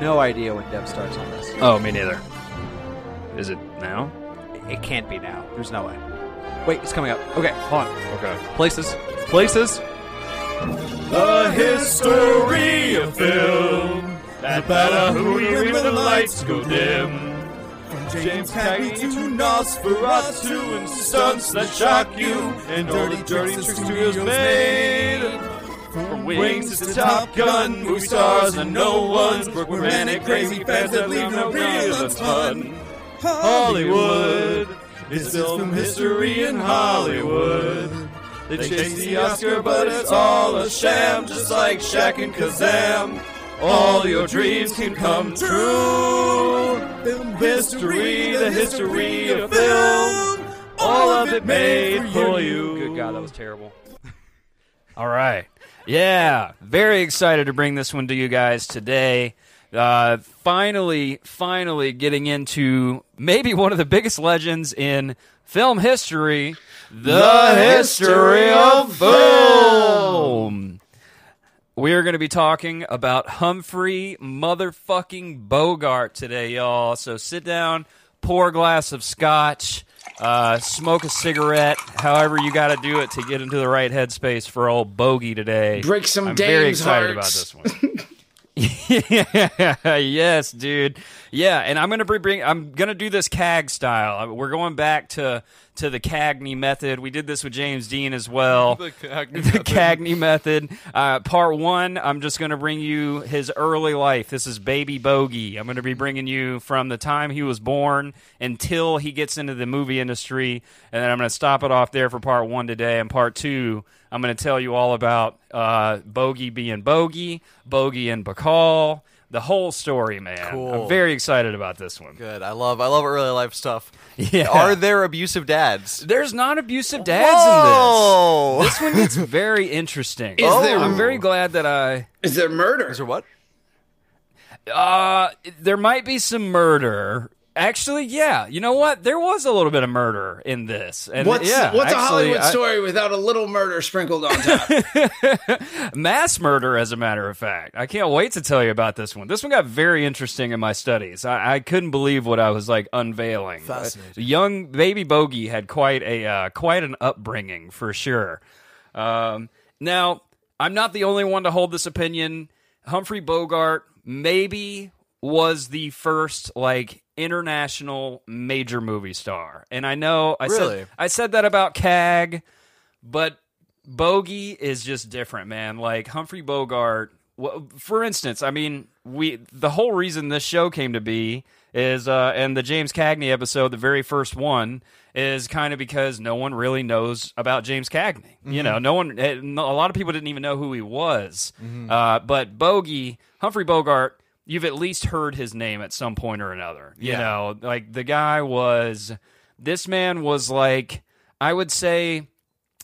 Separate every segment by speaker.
Speaker 1: no idea when Dev starts on this.
Speaker 2: Oh, me neither. Is it now?
Speaker 1: It can't be now. There's no way. Wait, it's coming up. Okay, hold on.
Speaker 2: Okay.
Speaker 1: Places. Places.
Speaker 3: The history of film. That matter who you when the lights go dim. From James Cagney to Nosferatu and stunts that shock you and dirty, dirty tricks studios made. From wings to Top Gun, movie stars and no ones. We're manic, crazy fans that leave no real a ton. Hollywood is film history in Hollywood. They chase the Oscar, but it's all a sham, just like Shaq and Kazaam. All your dreams can come true. Film history, the history of film. All of it made for you.
Speaker 1: Good God, that was terrible.
Speaker 2: All right. Yeah, very excited to bring this one to you guys today. Uh, finally, finally getting into maybe one of the biggest legends in film history, the, history of film. We are going to be talking about Humphrey motherfucking Bogart today, y'all. So sit down, pour a glass of scotch, uh, smoke a cigarette, however you got to do it to get into the right headspace for old Bogey today.
Speaker 4: Break some
Speaker 2: I'm very excited
Speaker 4: hearts.
Speaker 2: about this one. yeah, yes, dude. Yeah, and I'm gonna bring. I'm gonna do this CAG style. We're going back to to the Cagney method. We did this with James Dean as well.
Speaker 3: The Cagney
Speaker 2: The
Speaker 3: method.
Speaker 2: Cagney method. Uh, part one. I'm just gonna bring you his early life. This is Baby Bogey. I'm gonna be bringing you from the time he was born until he gets into the movie industry, and then I'm gonna stop it off there for part one today. And part two, I'm gonna tell you all about uh, Bogey being Bogey, Bogey and Bacall. The whole story, man.
Speaker 5: Cool.
Speaker 2: I'm very excited about this one.
Speaker 5: Good. I love I love early life stuff.
Speaker 2: Yeah.
Speaker 5: Are there abusive dads?
Speaker 2: There's not abusive dads
Speaker 5: Whoa!
Speaker 2: in this. This one gets very interesting.
Speaker 4: Is there-
Speaker 2: I'm very glad that I.
Speaker 4: Is there murder?
Speaker 5: Is there what?
Speaker 2: Uh, there might be some murder. Actually, yeah. You know what? There was a little bit of murder in this. And
Speaker 4: What's
Speaker 2: yeah,
Speaker 4: what's a Hollywood
Speaker 2: I-
Speaker 4: story without a little murder sprinkled on top?
Speaker 2: mass murder, as a matter of fact. I can't wait to tell you about this one. This one got very interesting in my studies. I, I couldn't believe what I was like unveiling.
Speaker 5: Fascinating.
Speaker 2: Young baby Bogey had quite a uh, quite an upbringing for sure. Um, now, I'm not the only one to hold this opinion. Humphrey Bogart maybe was the first like international major movie star, and I know I
Speaker 5: Really?
Speaker 2: said I said that about Cag, but Bogey is just different, man. Like Humphrey Bogart. For instance, I mean, we the whole reason this show came to be is, uh, and the James Cagney episode, the very first one, is kind of because no one really knows about James Cagney. You know, no one, eh, a lot of people didn't even know who he was. Uh, but Bogey, Humphrey Bogart, you've at least heard his name at some point or another. You
Speaker 5: Yeah.
Speaker 2: know, like the guy was, this man was like, I would say,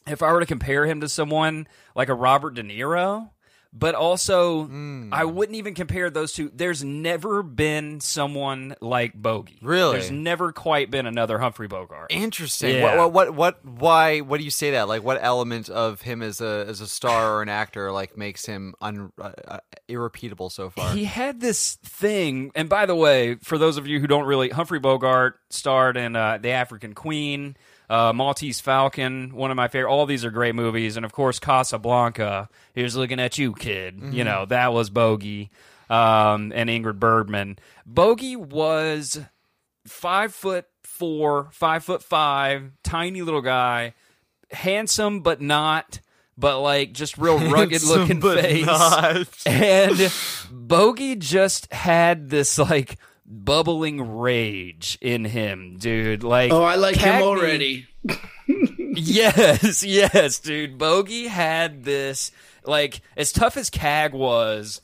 Speaker 2: if I were to compare him to someone like a Robert De Niro, but also
Speaker 5: Hmm.
Speaker 2: I wouldn't even compare those two. There's never been someone like Bogey.
Speaker 5: Really?
Speaker 2: There's never quite been another Humphrey Bogart.
Speaker 5: Interesting.
Speaker 2: Yeah.
Speaker 5: What, what what what why what do you say that? Like what element of him as a as a star or an actor like makes him un, uh, uh, irrepeatable so far?
Speaker 2: He had this thing, and by the way, for those of you who don't really, Humphrey Bogart starred in uh, The African Queen, uh, Maltese Falcon, one of my favorite. All these are great movies, and of course Casablanca. Here's looking at you, kid. You know that was Bogey um, and Ingrid Bergman. Bogey was five foot four, five foot five, tiny little guy, handsome but not. But like just real rugged looking face,
Speaker 5: not.
Speaker 2: and Bogey just had this like bubbling rage in him, dude. Like,
Speaker 4: oh, I like him already.
Speaker 2: yes, yes, dude. Bogey had this like as tough as Cag was.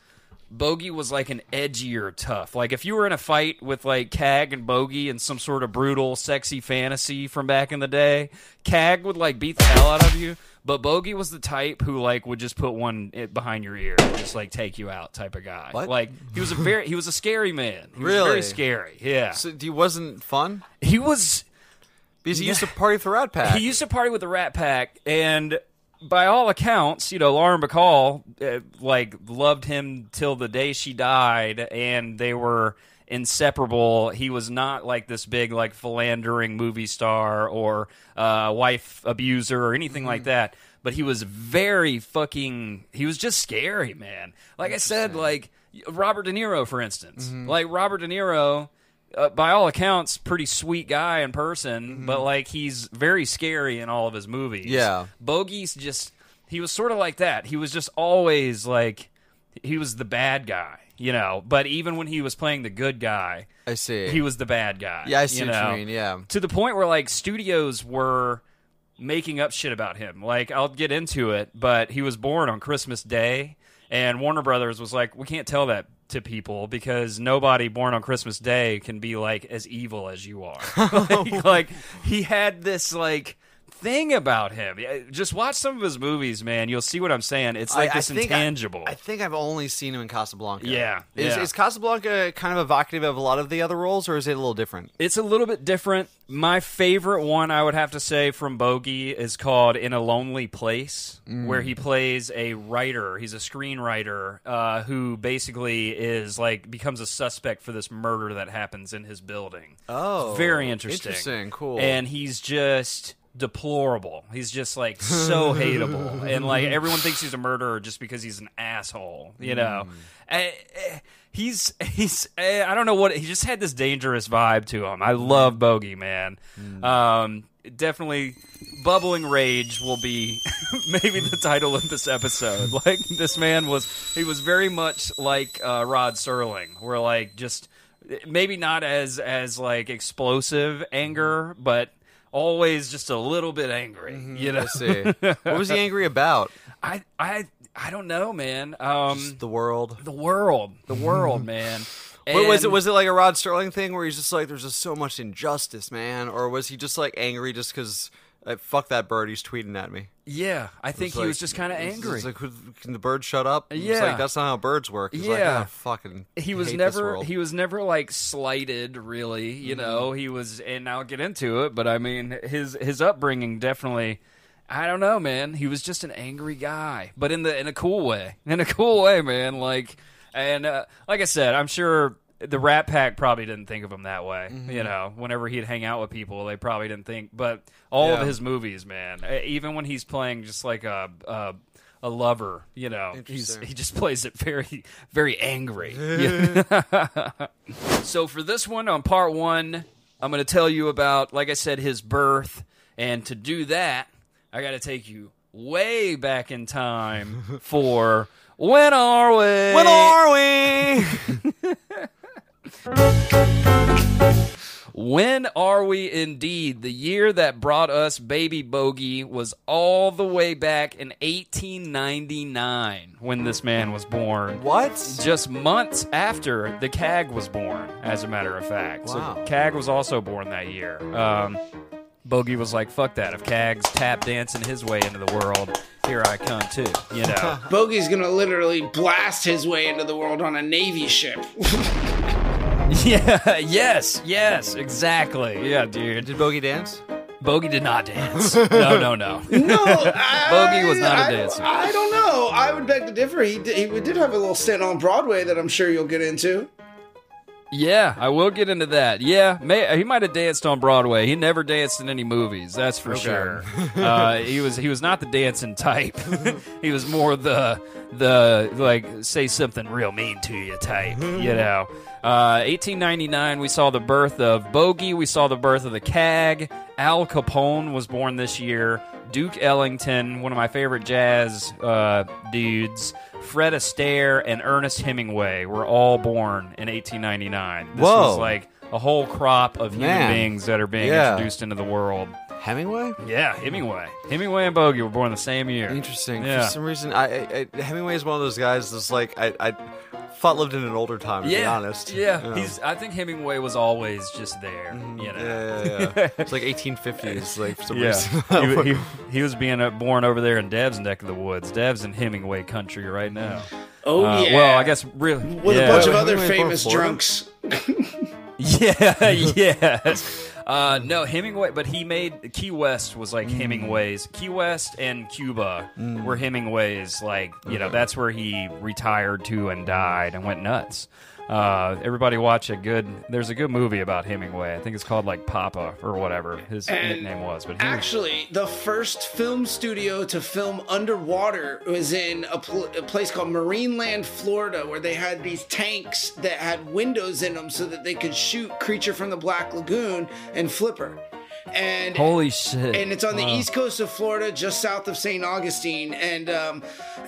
Speaker 2: Bogey was like an edgier tough. Like if you were in a fight with like Cag and Bogey in some sort of brutal, sexy fantasy from back in the day, Cag would like beat the hell out of you. But Bogey was the type who like would just put one i- behind your ear, and just like take you out, type of guy.
Speaker 5: What?
Speaker 2: Like he was a very he was a scary man. He was
Speaker 5: Really?
Speaker 2: very scary. Yeah,
Speaker 5: So he wasn't fun
Speaker 2: he was
Speaker 5: because he used to party with the Rat Pack.
Speaker 2: he used to party with the Rat Pack, and by all accounts, you know, Lauren Bacall uh, like loved him till the day she died, and they were inseparable. He was not like this big like philandering movie star or uh, wife abuser or anything like that. But he was very fucking. He was just scary, man. Like I said, like Robert De Niro, for instance. Like Robert De Niro. Uh, by all accounts, pretty sweet guy in person, but like he's very scary in all of his movies.
Speaker 5: Yeah.
Speaker 2: Bogey's just he was sort of like that. He was just always like he was the bad guy, you know. But even when he was playing the good guy,
Speaker 5: I see.
Speaker 2: he was the bad guy.
Speaker 5: yeah, I see
Speaker 2: you
Speaker 5: what
Speaker 2: know?
Speaker 5: you mean. Yeah.
Speaker 2: To the point where like studios were making up shit about him. Like I'll get into it, but he was born on Christmas Day, and Warner Brothers was like, we can't tell that to people because nobody born on Christmas Day can be like as evil as you are. like, like, he had this like thing about him. Just watch some of his movies, man. You'll see what I'm saying. It's like
Speaker 5: I- I
Speaker 2: this
Speaker 5: I-
Speaker 2: intangible.
Speaker 5: I, think I've only seen him in Casablanca.
Speaker 2: Yeah,
Speaker 5: Is,
Speaker 2: yeah.
Speaker 5: is Casablanca kind of evocative of a lot of the other roles, or is it a little different?
Speaker 2: It's a little bit different. My favorite one, I would have to say, from Bogey is called In a Lonely Place, where he plays a writer. He's a screenwriter uh, who basically is like becomes a suspect for this murder that happens in his building.
Speaker 5: Oh,
Speaker 2: very interesting.
Speaker 5: interesting, cool.
Speaker 2: And he's just deplorable. He's just like so hateable, and like everyone thinks he's a murderer just because he's an asshole. You know, eh, he's he's eh, I don't know what he just had this dangerous vibe to him. I love Bogey, man. Um, definitely. Bubbling Rage will be maybe the title of this episode. Like this man was, he was very much like uh, Rod Serling, where like just maybe not as as like explosive anger, but always just a little bit angry. You know,
Speaker 5: I see. what was he angry about?
Speaker 2: I I I don't know, man. Um,
Speaker 5: The world.
Speaker 2: the world, the world, man.
Speaker 5: What was it?
Speaker 2: And-
Speaker 5: Was it like a Rod Serling thing where he's just like, "There's just so much injustice, man," or was he just like angry just because? Fuck that bird! He's tweeting at me.
Speaker 2: Yeah, I think he
Speaker 5: like-
Speaker 2: was just kind of angry.
Speaker 5: Like, can the bird shut up?
Speaker 2: Yeah.
Speaker 5: like that's not how birds work. He's like,
Speaker 2: Yeah.
Speaker 5: "Ah, fucking.
Speaker 2: he was never
Speaker 5: world."
Speaker 2: he was never like slighted really you
Speaker 5: Mm-hmm.
Speaker 2: know he was and i'll get into it but i mean his his upbringing definitely i don't know man he was just an angry guy but in the in a cool way in a cool way man like and uh, like i said i'm sure the rat pack probably didn't think of him that way
Speaker 5: Mm-hmm.
Speaker 2: you know whenever he'd hang out with people they probably didn't think but all of his movies man even when he's playing just like a, a a lover, you know, he's he just plays it very, very angry. so for this one on part one, I'm going to tell you about, like I said, his birth, and to do that, I got to take you way back in time for when are we?
Speaker 5: When are we?
Speaker 2: When are we indeed? The year that brought us Baby Bogey was all the way back in 1899 when this man was born.
Speaker 5: what?
Speaker 2: Just months after the CAG was born, as a matter of fact.
Speaker 5: Wow.
Speaker 2: So CAG was also born that year. Um, Bogey was like, fuck that. If CAG's tap dancing his way into the world, here I come too. You know?
Speaker 4: Bogey's gonna literally blast his way into the world on a Navy ship.
Speaker 2: yeah, yes, yes, exactly. Yeah, dude.
Speaker 5: Did Bogey dance?
Speaker 2: Bogey did not dance. No, no, no.
Speaker 4: No, I,
Speaker 2: Bogey was not a
Speaker 4: I-
Speaker 2: dancer.
Speaker 4: I don't know. I would beg to differ. He did, he did have a little stint on Broadway that I'm sure you'll get into.
Speaker 2: Yeah, I will get into that. Yeah, may, he might have danced on Broadway. He never danced in any movies, that's for sure. uh, he was he was not the dancing type. he was more the the like say something real mean to you type. You know. Uh, 1899, we saw the birth of Bogey. We saw the birth of the CAG. Al Capone was born this year. Duke Ellington, one of my favorite jazz uh, dudes. Fred Astaire and Ernest Hemingway were all born in 1899. This
Speaker 5: Whoa.
Speaker 2: was like a whole crop of human
Speaker 5: Man.
Speaker 2: beings that are being
Speaker 5: Yeah.
Speaker 2: introduced into the world.
Speaker 5: Hemingway?
Speaker 2: Yeah, Hemingway. Hemingway and Bogey were born the same year.
Speaker 5: Interesting.
Speaker 2: Yeah.
Speaker 5: For some reason, I, I, I Hemingway is one of those guys that's like I, I thought lived in an older time. To
Speaker 2: yeah,
Speaker 5: be honest.
Speaker 2: Yeah,
Speaker 5: Yeah.
Speaker 2: he's. I think Hemingway was always just there. You know.
Speaker 5: Yeah, yeah, yeah. it's like 1850s, like for some
Speaker 2: Yeah,
Speaker 5: reason.
Speaker 2: he, he, he was being uh, born over there in Dev's neck of the woods. Dev's in Hemingway country right now.
Speaker 4: Oh
Speaker 2: Uh,
Speaker 4: yeah.
Speaker 2: Well, I guess really
Speaker 4: with
Speaker 2: yeah.
Speaker 4: a bunch of other
Speaker 5: wait, wait,
Speaker 4: famous drunks.
Speaker 2: Yeah, yes. Uh, no, Hemingway, but he made Key West was like Hemingway's. Key West and Cuba were Hemingway's. Like you know, that's where he retired to and died and went nuts. Uh, everybody watch a good. There's a good movie about Hemingway. I think it's called like Papa or whatever his
Speaker 4: And
Speaker 2: nickname was. But he
Speaker 4: Actually, the first film studio to film underwater was in a, pl- a place called Marineland, Florida, where they had these tanks that had windows in them so that they could shoot Creature from the Black Lagoon and Flipper. And
Speaker 2: holy shit!
Speaker 4: and it's on the east coast of Florida, just south of St. Augustine. And um,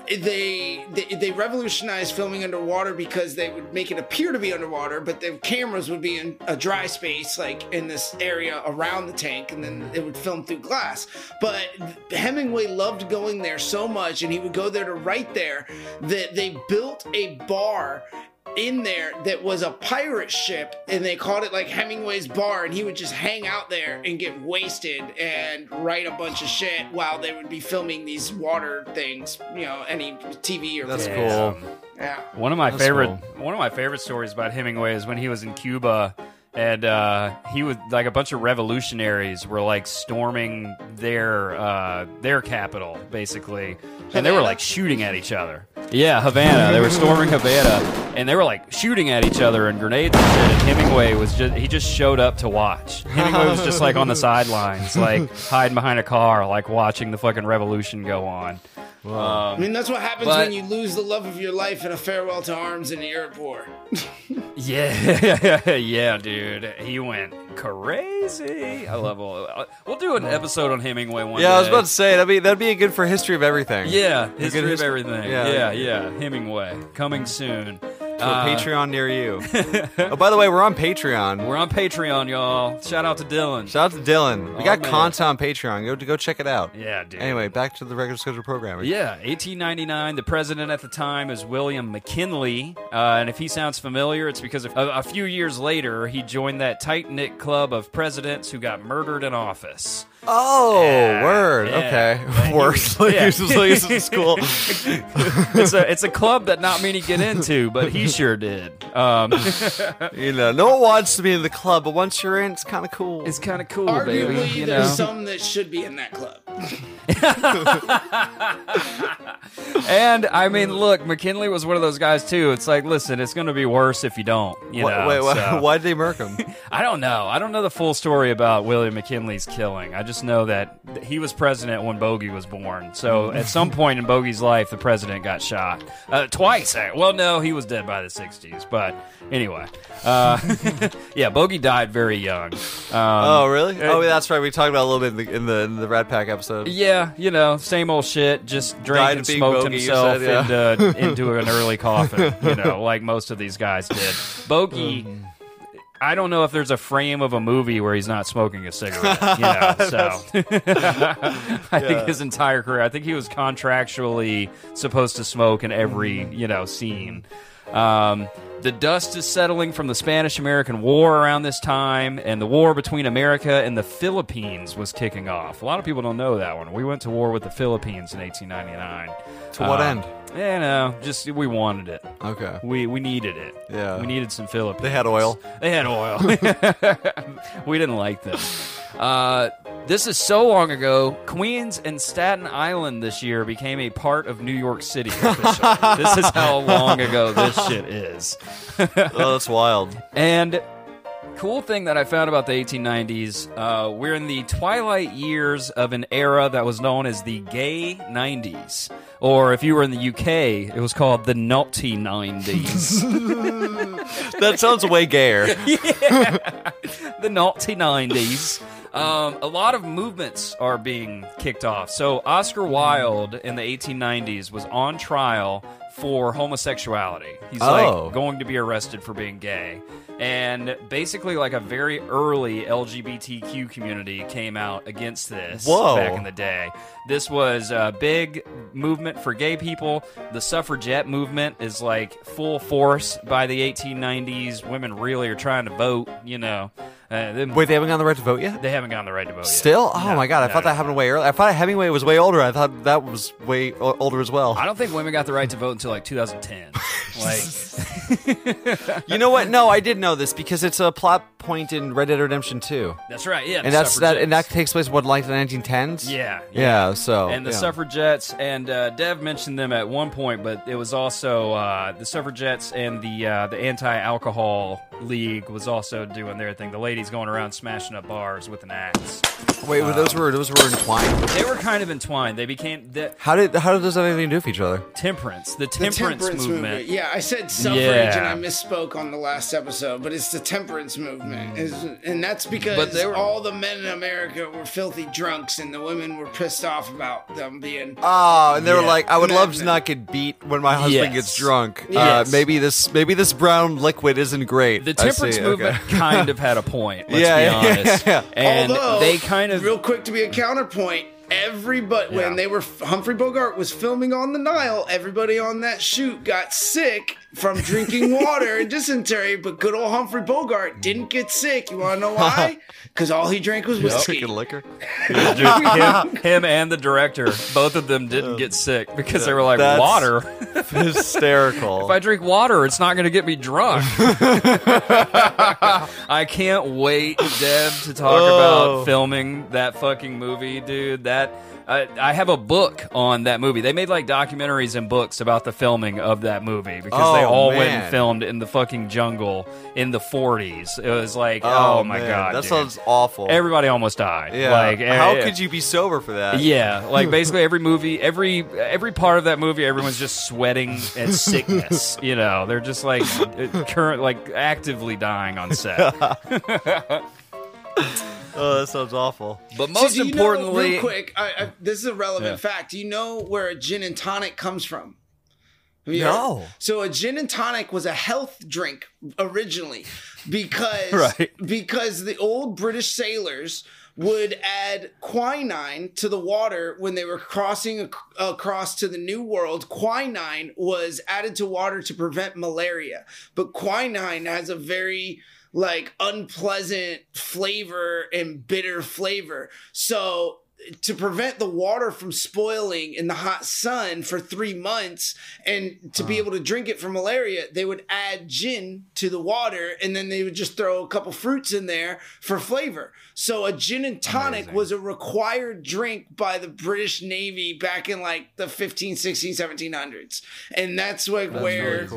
Speaker 4: they, they they revolutionized filming underwater because they would make it appear to be underwater, but the cameras would be in a dry space, like in this area around the tank, and then it would film through glass. But Hemingway loved going there so much, and he would go there to write there that they built a bar in there that was a pirate ship and they called it like Hemingway's bar and he would just hang out there and get wasted and write a bunch of shit while they would be filming these water things, you know, any TV or
Speaker 5: That's
Speaker 4: film.
Speaker 5: cool.
Speaker 4: Yeah.
Speaker 2: One of my
Speaker 5: That's
Speaker 2: favorite one of my favorite stories about Hemingway is when he was in Cuba and uh, he was like a bunch of revolutionaries were like storming their uh, their capital basically, and they were like shooting at each other. Yeah, Havana. They were storming Havana, and they were like shooting at each other and grenades and shit. And Hemingway was just he just showed up to watch. Hemingway was just like on the sidelines, like hiding behind a car, like watching the fucking revolution go on.
Speaker 4: Um, I mean, that's what happens
Speaker 2: But-
Speaker 4: when you lose the love of your life in a farewell to arms in the airport.
Speaker 2: Yeah, yeah, dude. He went crazy. I love all. uh, We'll do an episode on Hemingway one day.
Speaker 5: Yeah, I was about to say that'd be that'd be a good for history of everything.
Speaker 2: Yeah, history of everything.
Speaker 5: yeah.
Speaker 2: Yeah. yeah, Hemingway coming soon.
Speaker 5: To
Speaker 2: Uh,
Speaker 5: a Patreon near you. oh, by the way, we're on Patreon.
Speaker 2: We're on Patreon, y'all. Shout out to Dylan.
Speaker 5: Shout out to Dylan. We
Speaker 2: Oh,
Speaker 5: got
Speaker 2: man.
Speaker 5: content on Patreon. Go go check it out.
Speaker 2: Yeah, dude.
Speaker 5: Anyway, back to the regular scheduled programming.
Speaker 2: Yeah, 1899. The president at the time is William McKinley, uh, and if he sounds familiar, it's because of, a, a few years later he joined that tight knit club of presidents who got murdered in office.
Speaker 5: Oh,
Speaker 2: Yeah,
Speaker 5: word.
Speaker 2: yeah.
Speaker 5: Okay.
Speaker 2: But he
Speaker 5: Word.
Speaker 2: was-
Speaker 5: Like
Speaker 2: yeah.
Speaker 5: this is like this is school.
Speaker 2: It's a it's a club that not many get into, but he sure did. Um,
Speaker 5: you know, no one wants to be in the club, but once you're in, it's kind of cool.
Speaker 2: it's kind of cool,
Speaker 4: Arguably,
Speaker 2: baby. You
Speaker 4: there's
Speaker 2: know.
Speaker 4: some that should be in that club.
Speaker 2: And I mean, look, McKinley was one of those guys too. It's like, listen, it's going to be worse if you don't. You
Speaker 5: Wait,
Speaker 2: know.
Speaker 5: wait, why-
Speaker 2: so-
Speaker 5: why'd they murk him?
Speaker 2: I don't know. I don't know the full story about William McKinley's killing. I just know that he was president when Bogey was born. So at some point in Bogey's life, the president got shot uh, twice. uh, Well, no, he was dead by the '60s. But anyway, uh, yeah, Bogey died very young. Um,
Speaker 5: Oh, really?
Speaker 2: uh,
Speaker 5: Oh, that's right. We talked about a little bit in the in the, in the Rat Pack episode.
Speaker 2: Yeah, you know, same old shit. Just drank and smoked
Speaker 5: bogey,
Speaker 2: himself
Speaker 5: said, yeah.
Speaker 2: into, into an early coffin. You know, like most of these guys did. Bogey.
Speaker 5: Um.
Speaker 2: I don't know if there's a frame of a movie where he's not smoking a cigarette. You know, so I think his entire career. I think he was contractually supposed to smoke in every you know scene. Um, the dust is settling from the Spanish American War around this time, and the war between America and the Philippines was kicking off. A lot of people don't know that one. We went to war with the Philippines in 1899.
Speaker 5: To what
Speaker 2: Um,
Speaker 5: end?
Speaker 2: You know, just we wanted it.
Speaker 5: Okay.
Speaker 2: We we needed it.
Speaker 5: Yeah.
Speaker 2: we needed some Philippines.
Speaker 5: They had oil.
Speaker 2: They had oil. we didn't like them. Uh, this is so long ago. Queens and Staten Island this year became a part of New York City. Officially. this is how long ago this shit is.
Speaker 5: oh, that's wild.
Speaker 2: And cool thing that I found about the 1890s, uh, we're in the twilight years of an era that was known as the gay 90s. Or if you were in the UK, it was called the naughty 90s.
Speaker 5: That sounds way gayer.
Speaker 2: the naughty 90s. Um, a lot of movements are being kicked off. So Oscar Wilde in the 1890s was on trial for homosexuality. He's
Speaker 5: Oh.
Speaker 2: like going to be arrested for being gay. And basically, like a very early LGBTQ community came out against this
Speaker 5: Whoa.
Speaker 2: back in the day. This was a big movement for gay people. The suffragette movement is like full force by the 1890s. Women really are trying to vote, you know. Uh,
Speaker 5: Wait, they haven't gotten the right to vote yet?
Speaker 2: they haven't gotten the right to vote yet.
Speaker 5: Still? Oh
Speaker 2: No,
Speaker 5: my god, I
Speaker 2: no,
Speaker 5: thought
Speaker 2: no.
Speaker 5: that happened way early. I thought Hemingway was way older. I thought that was way o- older as well.
Speaker 2: I don't think women got the right to vote until like 2010. like,
Speaker 5: You know what? No, I did know this because it's a plot point in Red Dead Redemption 2.
Speaker 2: That's right. Yeah,
Speaker 5: And that's that and that takes place what like the 1910s?
Speaker 2: Yeah,
Speaker 5: Yeah, so
Speaker 2: and the
Speaker 5: yeah.
Speaker 2: suffragettes and uh, Dev mentioned them at one point, but it was also uh, the suffragettes and the uh, the anti-alcohol league was also doing their thing. The ladies going around smashing up bars with an axe.
Speaker 5: Wait, well, those were those were entwined.
Speaker 2: They were kind of entwined. They became the
Speaker 5: How did how did those have anything to do with each other?
Speaker 2: temperance, the
Speaker 4: The
Speaker 2: temperance, movement.
Speaker 4: Yeah, I said suffrage
Speaker 2: Yeah.
Speaker 4: and I misspoke on the last episode, but it's the temperance movement, is, and that's because
Speaker 2: But they were-
Speaker 4: all the men in America were filthy drunks, and the women were pissed off about them being.
Speaker 5: Oh, and they were like, I would love to
Speaker 4: Madman.
Speaker 5: not get beat when my husband
Speaker 2: Yes.
Speaker 5: gets drunk.
Speaker 2: Yes.
Speaker 5: Uh, maybe this maybe this brown liquid isn't great.
Speaker 2: The
Speaker 5: I
Speaker 2: temperance
Speaker 5: see,
Speaker 2: movement
Speaker 5: okay.
Speaker 2: kind of had a point. Let's
Speaker 5: Yeah,
Speaker 2: be
Speaker 5: yeah,
Speaker 2: honest.
Speaker 5: yeah.
Speaker 2: And
Speaker 4: Although,
Speaker 2: they kind of
Speaker 4: real quick to be a counterpoint. Everybody,
Speaker 2: Yeah.
Speaker 4: when they were Humphrey Bogart was filming on the Nile, everybody on that shoot got sick from drinking water and dysentery. But good old Humphrey Bogart didn't get sick. You want to know why? Because all he drank was whiskey.
Speaker 5: Drinking liquor.
Speaker 2: him, him and the director, both of them didn't get sick because they were like,
Speaker 5: That's-
Speaker 2: water.
Speaker 5: Hysterical.
Speaker 2: If I drink water, it's not going to get me drunk. I can't wait, Dev, to talk
Speaker 5: Oh.
Speaker 2: about filming that fucking movie, dude. That I, I have a book on that movie. They made like documentaries and books about the filming of that movie because they
Speaker 5: Oh,
Speaker 2: all went
Speaker 5: man.
Speaker 2: and filmed in the fucking jungle in the 40s. It was like, oh, my
Speaker 5: man,
Speaker 2: god,
Speaker 5: that
Speaker 2: dude.
Speaker 5: sounds awful.
Speaker 2: Everybody almost died.
Speaker 5: yeah.
Speaker 2: Like,
Speaker 5: how
Speaker 2: eh,
Speaker 5: could you be sober for that?
Speaker 2: yeah, like basically every movie, every every part of that movie, everyone's just sweating and sickness. You know, they're just like uh, current, like actively dying on set.
Speaker 5: Oh, that sounds awful.
Speaker 2: But most
Speaker 4: do you know-
Speaker 2: importantly,
Speaker 4: real quick, I, I, this is a relevant
Speaker 2: Yeah.
Speaker 4: fact. Do you know where a gin and tonic comes from? Have you
Speaker 5: No.
Speaker 4: heard? So a gin and tonic was a health drink originally because
Speaker 2: Right.
Speaker 4: because the old British sailors would add quinine to the water when they were crossing ac- across to the new world. Quinine was added to water to prevent malaria, but quinine has a very like unpleasant flavor and bitter flavor. So to prevent the water from spoiling in the hot sun for three months and to be uh-huh. able to drink it for malaria, they would add gin to the water and then they would just throw a couple fruits in there for flavor. So a gin and tonic was a required drink by the British Navy back in like the 15, 16, 1700s. And that's like where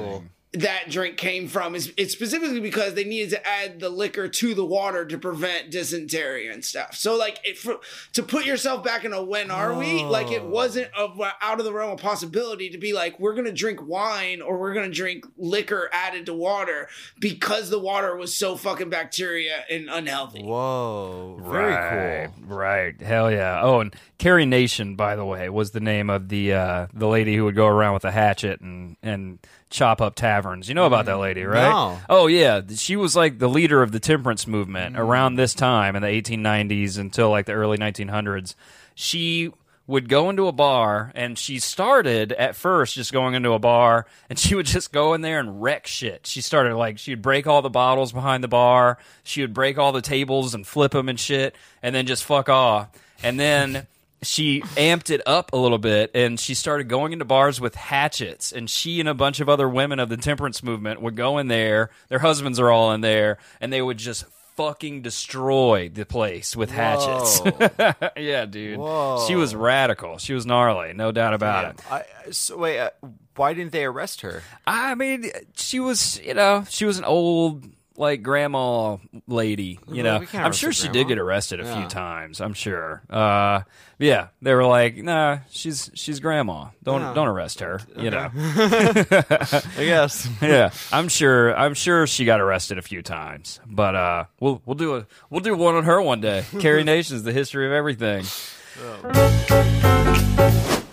Speaker 4: that drink came from is it's specifically because they needed to add the liquor to the water to prevent dysentery and stuff. So like it, for, to put yourself back in a when are we like it wasn't a, out of the realm of possibility to be like we're gonna drink wine or we're gonna drink liquor added to water because the water was so fucking bacteria and unhealthy.
Speaker 5: Whoa, very
Speaker 2: right,
Speaker 5: cool.
Speaker 2: right, hell yeah. Oh, and Carrie Nation, by the way, was the name of the uh, the lady who would go around with a hatchet and and chop up taverns. You know about that lady, right?
Speaker 5: No.
Speaker 2: Oh yeah, she was like the leader of the temperance movement mm. around this time in the 1890s until like the early 1900s. She would go into a bar and she started at first just going into a bar and she would just go in there and wreck shit. She started like she would break all the bottles behind the bar, she would break all the tables and flip them and shit and then just fuck off. And then she amped it up a little bit and she started going into bars with hatchets and she and a bunch of other women of the temperance movement would go in there their husbands are all in there and they would just fucking destroy the place with hatchets. Yeah dude.
Speaker 5: Whoa.
Speaker 2: she was radical. She was gnarly no doubt about it.
Speaker 5: I, so wait, uh, why didn't they arrest her?
Speaker 2: i mean she was you know she was an old like grandma lady you
Speaker 5: Well,
Speaker 2: know
Speaker 5: we
Speaker 2: i'm sure she
Speaker 5: grandma.
Speaker 2: did get arrested a
Speaker 5: Yeah.
Speaker 2: few times i'm sure uh yeah they were like nah she's she's grandma don't
Speaker 5: Yeah.
Speaker 2: don't arrest her you know
Speaker 5: I guess.
Speaker 2: yeah i'm sure i'm sure she got arrested a few times but uh we'll we'll do a we'll do one on her one day carrie nation's the history of everything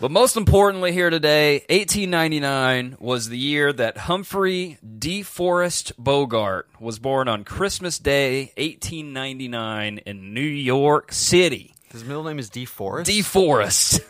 Speaker 2: but most importantly here today 1899 was the year that humphrey deforest bogart was born on christmas day 1899 in new york city
Speaker 5: His middle name is D Forest.
Speaker 2: DeForest.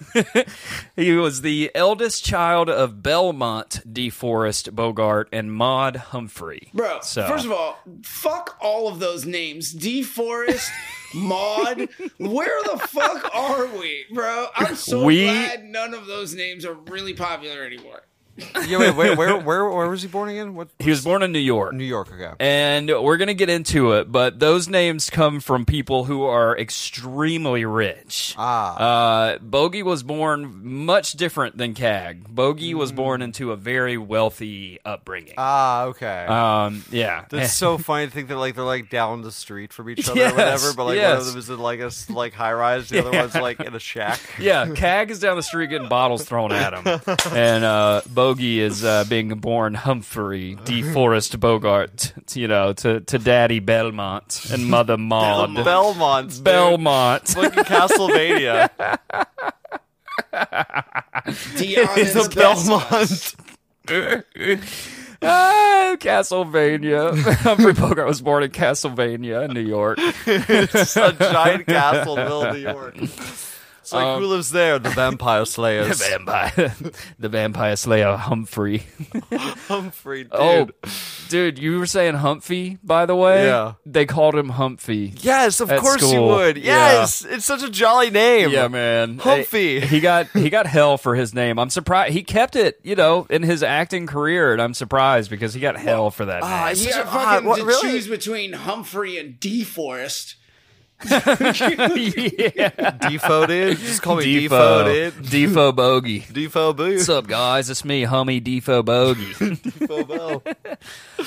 Speaker 2: he was the eldest child of Belmont DeForest Bogart and Maud Humphrey.
Speaker 4: Bro,
Speaker 2: So-
Speaker 4: first of all, fuck all of those names. DeForest, Maud. Where the fuck are we, bro? I'm so
Speaker 2: We-
Speaker 4: glad none of those names are really popular anymore.
Speaker 5: Yeah, wait, wait, where, where, where was he born again? What?
Speaker 2: He was born in New York.
Speaker 5: New York. Okay.
Speaker 2: And we're going to get into it, but those names come from people who are extremely rich.
Speaker 5: Ah.
Speaker 2: Uh, Bogey was born much different than Cag. Bogey was born into a very wealthy upbringing.
Speaker 5: Ah, okay.
Speaker 2: um, yeah.
Speaker 5: That's so funny to think that like they're like down the street from each other
Speaker 2: Yes,
Speaker 5: or whatever, but like one
Speaker 2: yes.
Speaker 5: of them is in like a like high rise, the other one's like in a shack.
Speaker 2: yeah, Cag is down the street getting bottles thrown at him, and uh, Bogey is uh, being born Humphrey DeForest Bogart, you know, to, to Daddy Belmont and Mother Maud
Speaker 5: Belmont's dude.
Speaker 2: Belmont.
Speaker 5: Fucking Castlevania.
Speaker 4: Dion
Speaker 5: It's
Speaker 4: is
Speaker 5: a
Speaker 4: the best.
Speaker 5: Belmont.
Speaker 2: Ah, Castlevania. Humphrey Bogart was born in Castlevania, New York.
Speaker 5: It's a giant castle in the middle New York. It's like who lives there? The Vampire
Speaker 2: The vampire, the vampire slayer Humphrey.
Speaker 5: Humphrey, dude.
Speaker 2: Oh, dude, you were saying Humphrey, by the way.
Speaker 5: Yeah.
Speaker 2: they called him Humphrey.
Speaker 5: Yes, of
Speaker 2: At
Speaker 5: course you
Speaker 2: school.
Speaker 5: would.
Speaker 2: Yeah.
Speaker 5: Yes, it's such a jolly name.
Speaker 2: Yeah, man.
Speaker 5: Humphrey.
Speaker 2: Hey, He got he got hell for his name. I'm surprised he kept it, you know, in his acting career, and I'm surprised because he got hell for that.
Speaker 5: Ah,
Speaker 2: name.
Speaker 5: it's
Speaker 4: You
Speaker 5: such
Speaker 4: got
Speaker 5: ah,
Speaker 4: fucking
Speaker 5: what,
Speaker 4: to
Speaker 5: really?
Speaker 4: choose between Humphrey and DeForest.
Speaker 2: Yeah.
Speaker 5: Defo, dude. Just call me Defo,
Speaker 2: Defo,
Speaker 5: dude.
Speaker 2: Defo Bogey.
Speaker 5: Defo boo.
Speaker 2: What's up, guys? It's me, Hummy Defo Bogey.
Speaker 5: Defo Bo.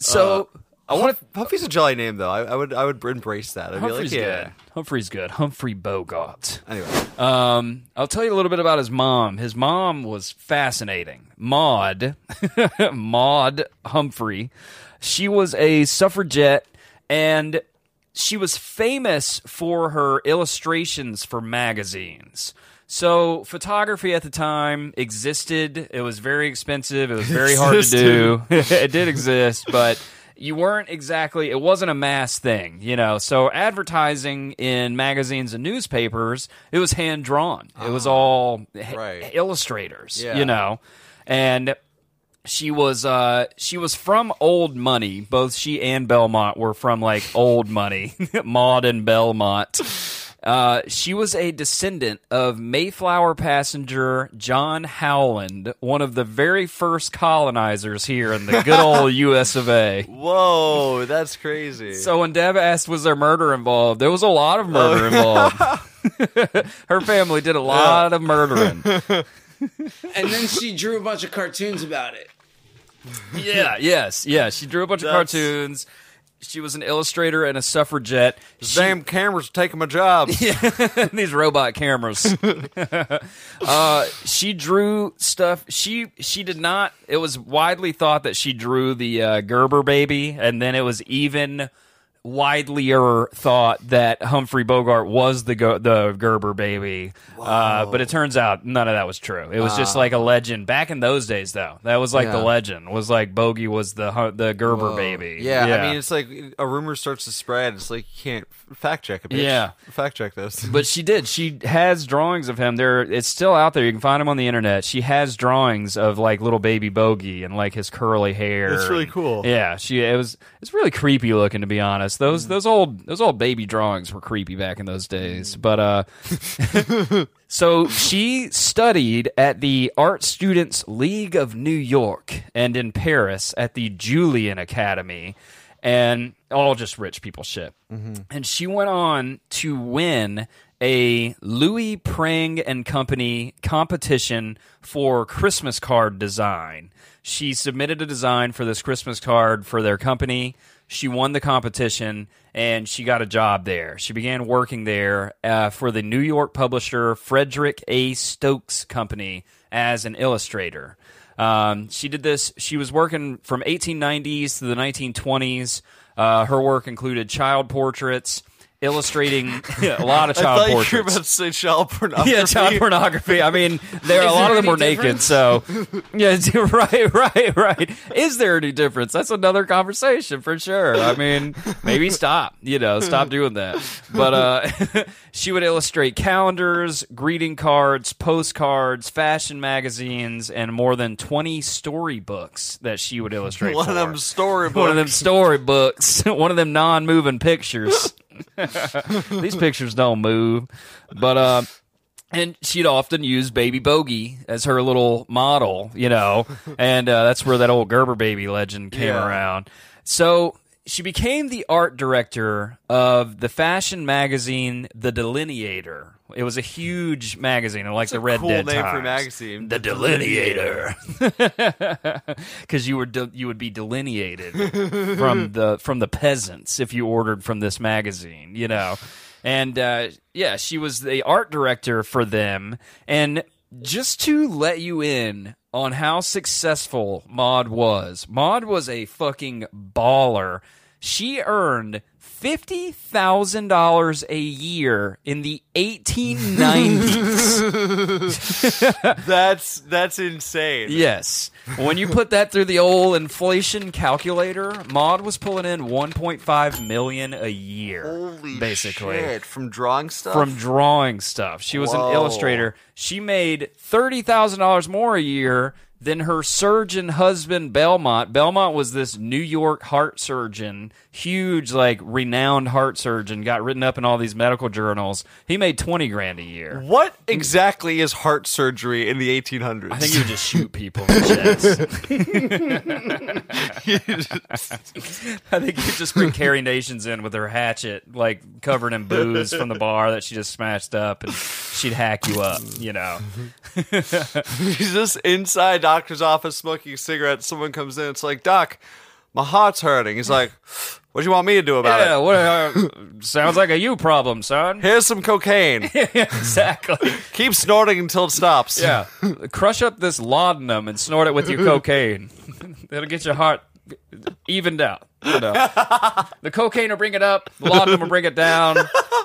Speaker 2: So
Speaker 5: I want to. Humphrey's a jolly name, though. I, I would. I would embrace that. I'd
Speaker 2: Humphrey's
Speaker 5: be like, yeah.
Speaker 2: good. Humphrey's good. Humphrey Bogart.
Speaker 5: Anyway,
Speaker 2: Um, I'll tell you a little bit about his mom. His mom was fascinating. Maud, Maud Humphrey. She was a suffragette and she was famous for her illustrations for magazines. So photography at the time existed. It was very expensive. It was very hard to do. it did exist, but you weren't exactly it wasn't a mass thing, you know. So advertising in magazines and newspapers, it was hand drawn. It was ah, all h- illustrators,
Speaker 5: Yeah.
Speaker 2: you know. And she was uh she was from old money both she and belmont were from like old money maud and belmont uh, she was a descendant of Mayflower passenger John Howland, one of the very first colonizers here in the good old U.S. of A.
Speaker 5: whoa, that's crazy.
Speaker 2: So when Dev asked, "Was there murder involved?" There was a lot of murder involved. Her family did a lot of murdering.
Speaker 4: And then she drew a bunch of cartoons about it.
Speaker 2: Yeah, yes, yeah. She drew a bunch of cartoons. She was an illustrator and a suffragette. She-
Speaker 5: Damn cameras taking my job.
Speaker 2: these robot cameras. uh, she drew stuff. She she did not. It was widely thought that she drew the uh, Gerber baby, and then it was even widelier thought that Humphrey Bogart was the Go- the Gerber baby. Uh, but it turns out none of that was true. It was just like a legend back in those days, though. That was like the
Speaker 5: Yeah.
Speaker 2: legend. Was like Bogey was the hu- the Gerber
Speaker 5: Whoa.
Speaker 2: baby.
Speaker 5: Yeah, I mean, it's like a rumor starts to spread. It's like you can't fact check it. Bitch.
Speaker 2: Yeah.
Speaker 5: fact check this.
Speaker 2: But she did. She has drawings of him. There, it's still out there. You can find him on the internet. She has drawings of like little baby Bogey and like his curly hair.
Speaker 5: That's really cool.
Speaker 2: Yeah, she. It was. It's really creepy looking, to be honest. Those mm. those old those old baby drawings were creepy back in those days. Mm. But uh, so she studied at the Art Students League of New York and in Paris at the Julian Academy, and all just rich people shit. Mm-hmm. And she went on to win a Louis Prang and Company competition for Christmas card design. She submitted a design for this Christmas card for their company. She won the competition and she got a job there. She began working there uh, for the New York publisher Frederick A. Stokes Company as an illustrator. Um, she did this. She was working from 1890s to the 1920s. Uh, her work included child portraits, illustrating a lot of
Speaker 5: I
Speaker 2: child
Speaker 5: thought you were
Speaker 2: portraits.
Speaker 5: about to say child pornography.
Speaker 2: Yeah, child pornography. I mean, there a lot
Speaker 4: there
Speaker 2: of them were naked. So, yeah, right, right, right. Is there any difference? That's another conversation for sure. I mean, maybe stop. You know, stop doing that. But uh, she would illustrate calendars, greeting cards, postcards, fashion magazines, and more than twenty storybooks that she would illustrate.
Speaker 5: One
Speaker 2: for.
Speaker 5: of them storybooks.
Speaker 2: One of them storybooks. One of them non-moving pictures. These pictures don't move, but uh, and she'd often use Baby Bogey as her little model, you know, and uh, that's where that old Gerber baby legend came
Speaker 5: Yeah.
Speaker 2: around. So she became the art director of the fashion magazine The Delineator. It was a huge magazine, like the Red
Speaker 5: cool
Speaker 2: Dead
Speaker 5: name for
Speaker 2: Times.
Speaker 5: magazine.
Speaker 2: The Delineator, because you were de- you would be delineated from the from the peasants if you ordered from this magazine, you know. And uh, yeah, she was the art director for them. And just to let you in on how successful Maud was, Maud was a fucking baller. She earned fifty thousand dollars a year in the eighteen nineties.
Speaker 5: That's that's insane.
Speaker 2: Yes. When you put that through the old inflation calculator, Maud was pulling in 1.5 million a year
Speaker 5: Holy
Speaker 2: basically
Speaker 5: shit! From drawing stuff.
Speaker 2: from drawing stuff. She was
Speaker 5: Whoa.
Speaker 2: an illustrator. She made $30,000 more a year than her surgeon husband Belmont. Belmont was this New York heart surgeon, huge like renowned heart surgeon, got written up in all these medical journals. He made 20 grand a year.
Speaker 5: what exactly is heart surgery in the 1800s?
Speaker 2: I think you would just shoot people in the chest. I think you just bring Carrie Nations in with her hatchet, like covered in booze from the bar that she just smashed up, and she'd hack you up. You know,
Speaker 5: He's just inside doctor's office smoking a cigarette. Someone comes in. It's like, Doc, my heart's hurting. He's like, What do you want me to do about
Speaker 2: yeah.
Speaker 5: it?
Speaker 2: What uh, sounds like a you problem, son?
Speaker 5: Here's some cocaine.
Speaker 2: exactly.
Speaker 5: Keep snorting until it stops.
Speaker 2: Yeah, crush up this laudanum and snort it with your cocaine. That'll get your heart evened out. You know. the cocaine will bring it up. The laudanum will bring it down.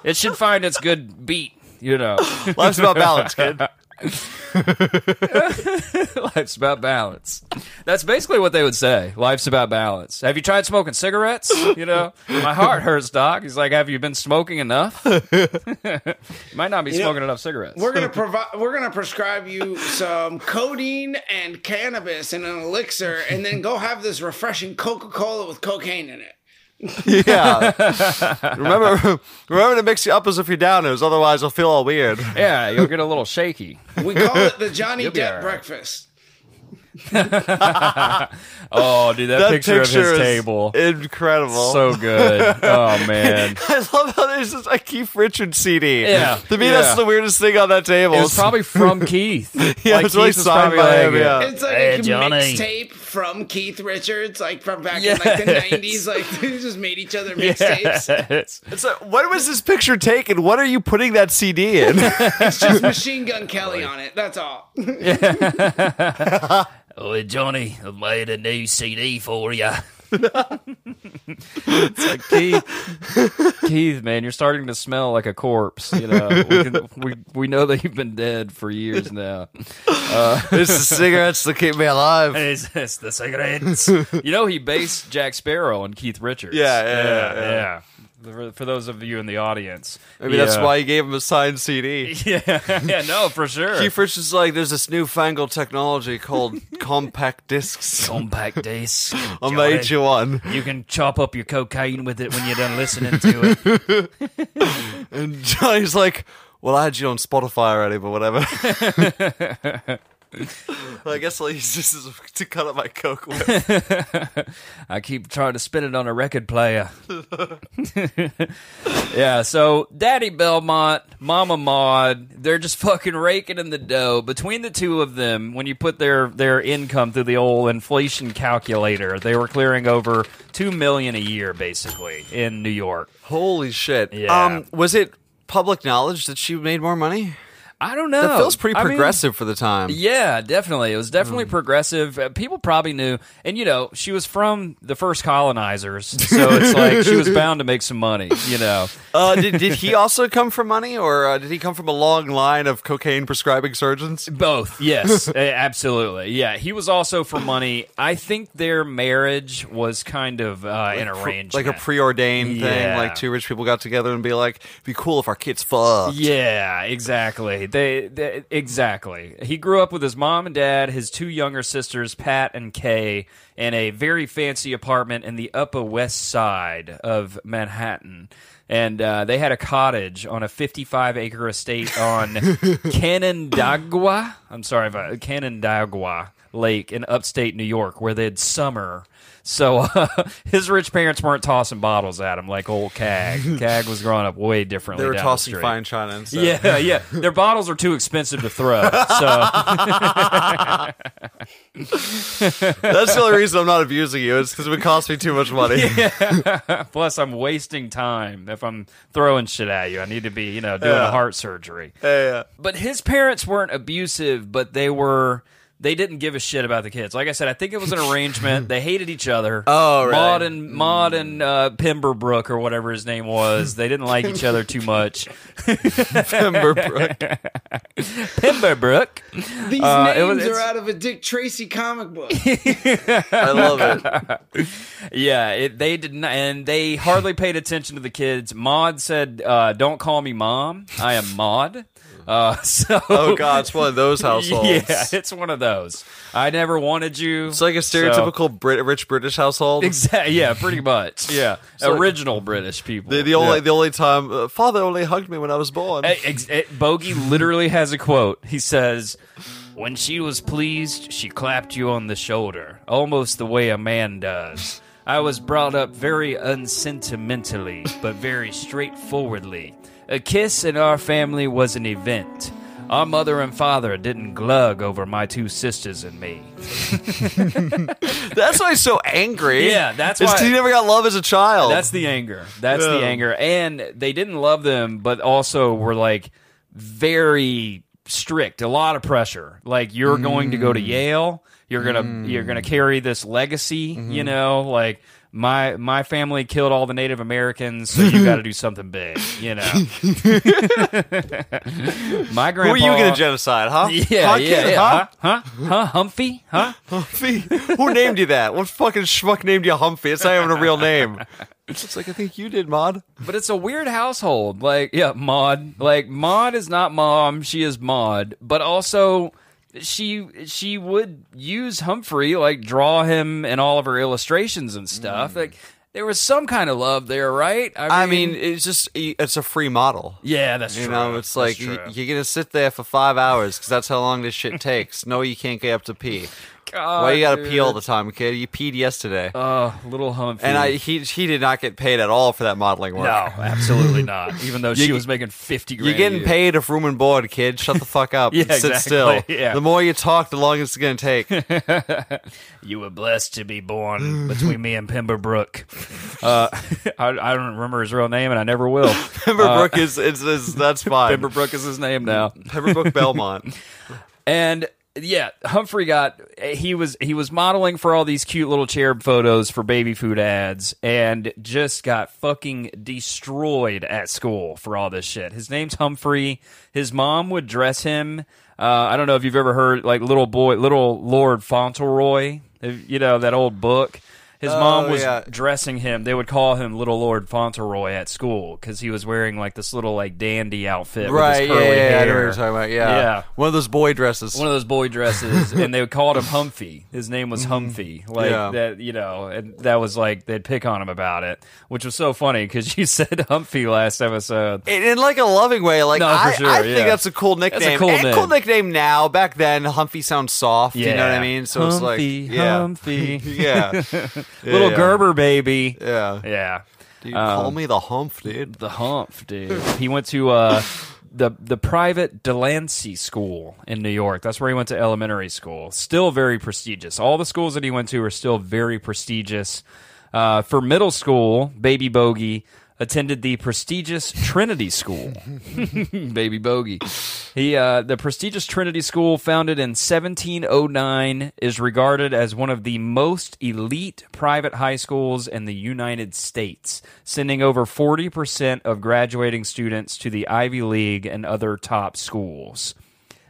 Speaker 2: It should find its good beat. You know,
Speaker 5: Life's about balance, kid.
Speaker 2: life's about balance. That's basically what they would say. Life's about balance. Have you tried smoking cigarettes? You know, my heart hurts, doc. He's like, have you been smoking enough? you might not be
Speaker 4: know,
Speaker 2: smoking enough cigarettes.
Speaker 4: We're gonna provide. We're gonna prescribe you some codeine and cannabis and an elixir, and then go have this refreshing Coca Cola with cocaine in it.
Speaker 5: Yeah. remember, remember to mix you up as if you're downers. Otherwise, you'll feel all weird.
Speaker 2: yeah, you'll get a little shaky.
Speaker 4: We call it the Johnny
Speaker 2: You'll be
Speaker 4: Depp
Speaker 2: all right.
Speaker 4: breakfast.
Speaker 2: Oh, dude, that,
Speaker 5: That
Speaker 2: picture, of his
Speaker 5: is
Speaker 2: table.
Speaker 5: incredible.
Speaker 2: So good. Oh man.
Speaker 5: I love how there's this a Keith Richards CD.
Speaker 2: Yeah.
Speaker 5: To me,
Speaker 2: Yeah.
Speaker 5: that's the weirdest thing on that table.
Speaker 2: It was probably from Keith.
Speaker 5: Yeah,
Speaker 2: like
Speaker 5: it's really
Speaker 2: Keith was
Speaker 5: signed
Speaker 2: probably
Speaker 5: by
Speaker 2: like,
Speaker 5: him, yeah.
Speaker 4: It's like
Speaker 2: Hey,
Speaker 4: a
Speaker 2: Johnny.
Speaker 4: mixtape from Keith Richards, like from back in like the nineties. Like they just made each other mixtapes.
Speaker 2: Yes.
Speaker 5: It's like, when was this picture taken? What are you putting that CD in?
Speaker 4: It's just Machine Gun Kelly on it. That's all.
Speaker 2: Oh, Johnny, I've made a new CD for you. It's like Keith, Keith, man, you're starting to smell like a corpse. You know, we, can, we we know that you've been dead for years now.
Speaker 5: Uh, it's the cigarettes that keep me alive.
Speaker 2: It's, it's the cigarettes. you know, he based Jack Sparrow on Keith Richards.
Speaker 5: Yeah, yeah,
Speaker 2: yeah.
Speaker 5: yeah.
Speaker 2: yeah. For, for those of you in the audience,
Speaker 5: Maybe that's why he gave him a signed CD.
Speaker 2: Yeah, yeah, no, for sure.
Speaker 5: Keith Richards is like, there's this newfangled technology called compact discs.
Speaker 2: compact disc.
Speaker 5: I made you one.
Speaker 2: You can chop up your cocaine with it when you're done listening to it.
Speaker 5: And Johnny's like, well, I had you on Spotify already, but whatever. Well, I guess I'll use this as to cut up my coke with.
Speaker 2: I keep trying to spin it on a record player. yeah, so Daddy Belmont, Mama Maud, they're just fucking raking in the dough. Between the two of them, when you put their, their income through the old inflation calculator, they were clearing over two million a year basically in New York.
Speaker 5: Holy shit.
Speaker 2: Yeah.
Speaker 5: Um, was it public knowledge that she made more money?
Speaker 2: I don't know.
Speaker 5: That feels pretty
Speaker 2: I mean,
Speaker 5: progressive for the time.
Speaker 2: Yeah, definitely. It was definitely progressive. Uh, People probably knew, and you know, she was from the first colonizers, so it's like she was bound to make some money. You know,
Speaker 5: Uh, did, did he also come from money, or uh, did he come from a long line of cocaine prescribing surgeons?
Speaker 2: both. Yes, absolutely. Yeah, he was also for money. I think their marriage was kind of uh, an arrangement,
Speaker 5: Like a preordained thing,
Speaker 2: Yeah.
Speaker 5: like two rich people got together and be like, be cool if our kids fucked."
Speaker 2: Yeah, exactly. They, they exactly. He grew up with his mom and dad, his two younger sisters, Pat and Kay, in a very fancy apartment in the Upper West Side of Manhattan. And uh, they had a cottage on a 55 acre estate on Canandaigua. I'm sorry if I Canandaigua Lake in upstate New York, where they'd summer. So uh, his rich parents weren't tossing bottles at him like old Cag. Cag was growing up way differently.
Speaker 5: They were tossing
Speaker 2: the
Speaker 5: fine china and stuff.
Speaker 2: Yeah, yeah. Their bottles are too expensive to throw. So
Speaker 5: That's the only reason I'm not abusing you. It's because it would cost me too much money.
Speaker 2: plus I'm wasting time if I'm throwing shit at you. I need to be, you know, doing
Speaker 5: Yeah.
Speaker 2: a heart surgery.
Speaker 5: Yeah.
Speaker 2: But his parents weren't abusive, but they were they didn't give a shit about the kids. Like I said, I think it was an arrangement. they hated each other.
Speaker 5: Oh, right.
Speaker 2: Maud and Maud and uh, Pemberbrook or whatever his name was. They didn't like each other too much.
Speaker 5: Pemberbrook.
Speaker 2: Pemberbrook.
Speaker 4: These
Speaker 2: Uh, it was-
Speaker 4: names are out of a Dick Tracy comic book.
Speaker 5: I love it.
Speaker 2: Yeah, it, they did not, and they hardly paid attention to the kids. Maud said, uh, "Don't call me mom. I am Maud." Uh, so,
Speaker 5: Oh god, it's one of those households.
Speaker 2: yeah, it's one of those. I never wanted you.
Speaker 5: It's like a
Speaker 2: so-
Speaker 5: stereotypical Brit- rich British household.
Speaker 2: Exactly. Yeah, pretty much. Yeah,
Speaker 5: like-
Speaker 2: original British people.
Speaker 5: The, the only
Speaker 2: Yeah.
Speaker 5: the only time uh, father only hugged me when I was born.
Speaker 2: Eh, Bogey literally has a quote. He says, "When she was pleased, she clapped you on the shoulder, almost the way a man does." I was brought up very unsentimentally, but very straightforwardly. A kiss in our family was an event. Our mother and father didn't glug over my two sisters and me.
Speaker 5: That's why he's so angry.
Speaker 2: Yeah, that's
Speaker 5: It's
Speaker 2: why-
Speaker 5: 'cause he never got love as a child.
Speaker 2: That's the anger. That's the anger. And they didn't love them, but also were like very strict. A lot of pressure. Like you're going to go
Speaker 5: Mm.
Speaker 2: to Yale. You're gonna you're gonna carry this legacy.
Speaker 5: Mm-hmm.
Speaker 2: You know, like my my family killed all the Native Americans, so you got to do something big. You know, my grandpa.
Speaker 5: Who are you going to genocide, huh?
Speaker 2: Yeah,
Speaker 5: huh,
Speaker 2: yeah,
Speaker 5: kid,
Speaker 2: yeah.
Speaker 5: huh?
Speaker 2: Huh? Huh? Humphy? Huh?
Speaker 5: Humphy? Who named you that? What fucking schmuck named you Humphy? It's not even a real name. It's like I think you did, Maud.
Speaker 2: But it's a weird household. Like, yeah, Maud. Like, Maud is not mom; she is Maud. But also, she she would use Humphrey, like, draw him in all of her illustrations and stuff. Mm. Like, there was some kind of love there, right?
Speaker 5: I mean, it's just it's a free model.
Speaker 2: yeah, that's
Speaker 5: You
Speaker 2: true.
Speaker 5: know, it's like you, you're gonna sit there for five hours because that's how long this shit takes. No, you can't get up to pee.
Speaker 2: God,
Speaker 5: Why you gotta pee all the time, kid? You peed yesterday,
Speaker 2: Oh, little Humphrey.
Speaker 5: and I he he did not get paid at all for that modeling work.
Speaker 2: no, absolutely not. Even though she
Speaker 5: You-
Speaker 2: was making fifty grand.
Speaker 5: You're
Speaker 2: a
Speaker 5: getting
Speaker 2: year.
Speaker 5: paid if room and board, kid. Shut the fuck up.
Speaker 2: Yeah,
Speaker 5: and sit
Speaker 2: exactly.
Speaker 5: still.
Speaker 2: Yeah.
Speaker 5: The more you talk, the longer it's gonna take.
Speaker 2: You were blessed to be born between me and Pemberbrook. Uh, I, I don't remember his real name, and I never will.
Speaker 5: Pemberbrook is, is is that's fine.
Speaker 2: Pemberbrook is his name now.
Speaker 5: Pemberbrook Belmont.
Speaker 2: And yeah, Humphrey got he was he was modeling for all these cute little cherub photos for baby food ads and just got fucking destroyed at school for all this shit. His name's Humphrey. His mom would dress him. Uh, I don't know if you've ever heard like little boy, little Lord Fauntleroy. You know that old book. His mom
Speaker 5: Oh,
Speaker 2: was
Speaker 5: yeah.
Speaker 2: dressing him. They would call him Little Lord Fauntleroy at school because he was wearing like this little like dandy outfit,
Speaker 5: right,
Speaker 2: With
Speaker 5: yeah,
Speaker 2: his curly
Speaker 5: yeah, yeah, I know what you're talking about. Yeah.
Speaker 2: Yeah.
Speaker 5: One of those boy dresses.
Speaker 2: one of those boy dresses, and they called him Humphy. His name was mm-hmm. Humphy, like
Speaker 5: Yeah.
Speaker 2: that, you know, and that was like they'd pick on him about it, which was so funny because you said Humphy last episode.
Speaker 5: in, in like a loving way, like
Speaker 2: No, for
Speaker 5: I,
Speaker 2: sure,
Speaker 5: I think that's a cool nickname.
Speaker 2: cool
Speaker 5: and
Speaker 2: name.
Speaker 5: cool nickname now. Back then, Humphy sounds soft. You know what I mean? So it's like,
Speaker 2: Humphy,
Speaker 5: yeah,
Speaker 2: Humphy,
Speaker 5: yeah,
Speaker 2: little
Speaker 5: yeah.
Speaker 2: Gerber baby,
Speaker 5: yeah.
Speaker 2: yeah,
Speaker 5: Dude,
Speaker 2: Um,
Speaker 5: call me the Humph, dude.
Speaker 2: the Humph dude. He went to uh, the the private Delancey School in New York. That's where he went to elementary school. Still very prestigious. All the schools that he went to are still very prestigious. Uh, for middle school, Baby Bogey attended the prestigious Trinity School. Baby Bogey. He uh, the prestigious Trinity School, founded in 1709, is regarded as one of the most elite private high schools in the United States, sending over 40% of graduating students to the Ivy League and other top schools.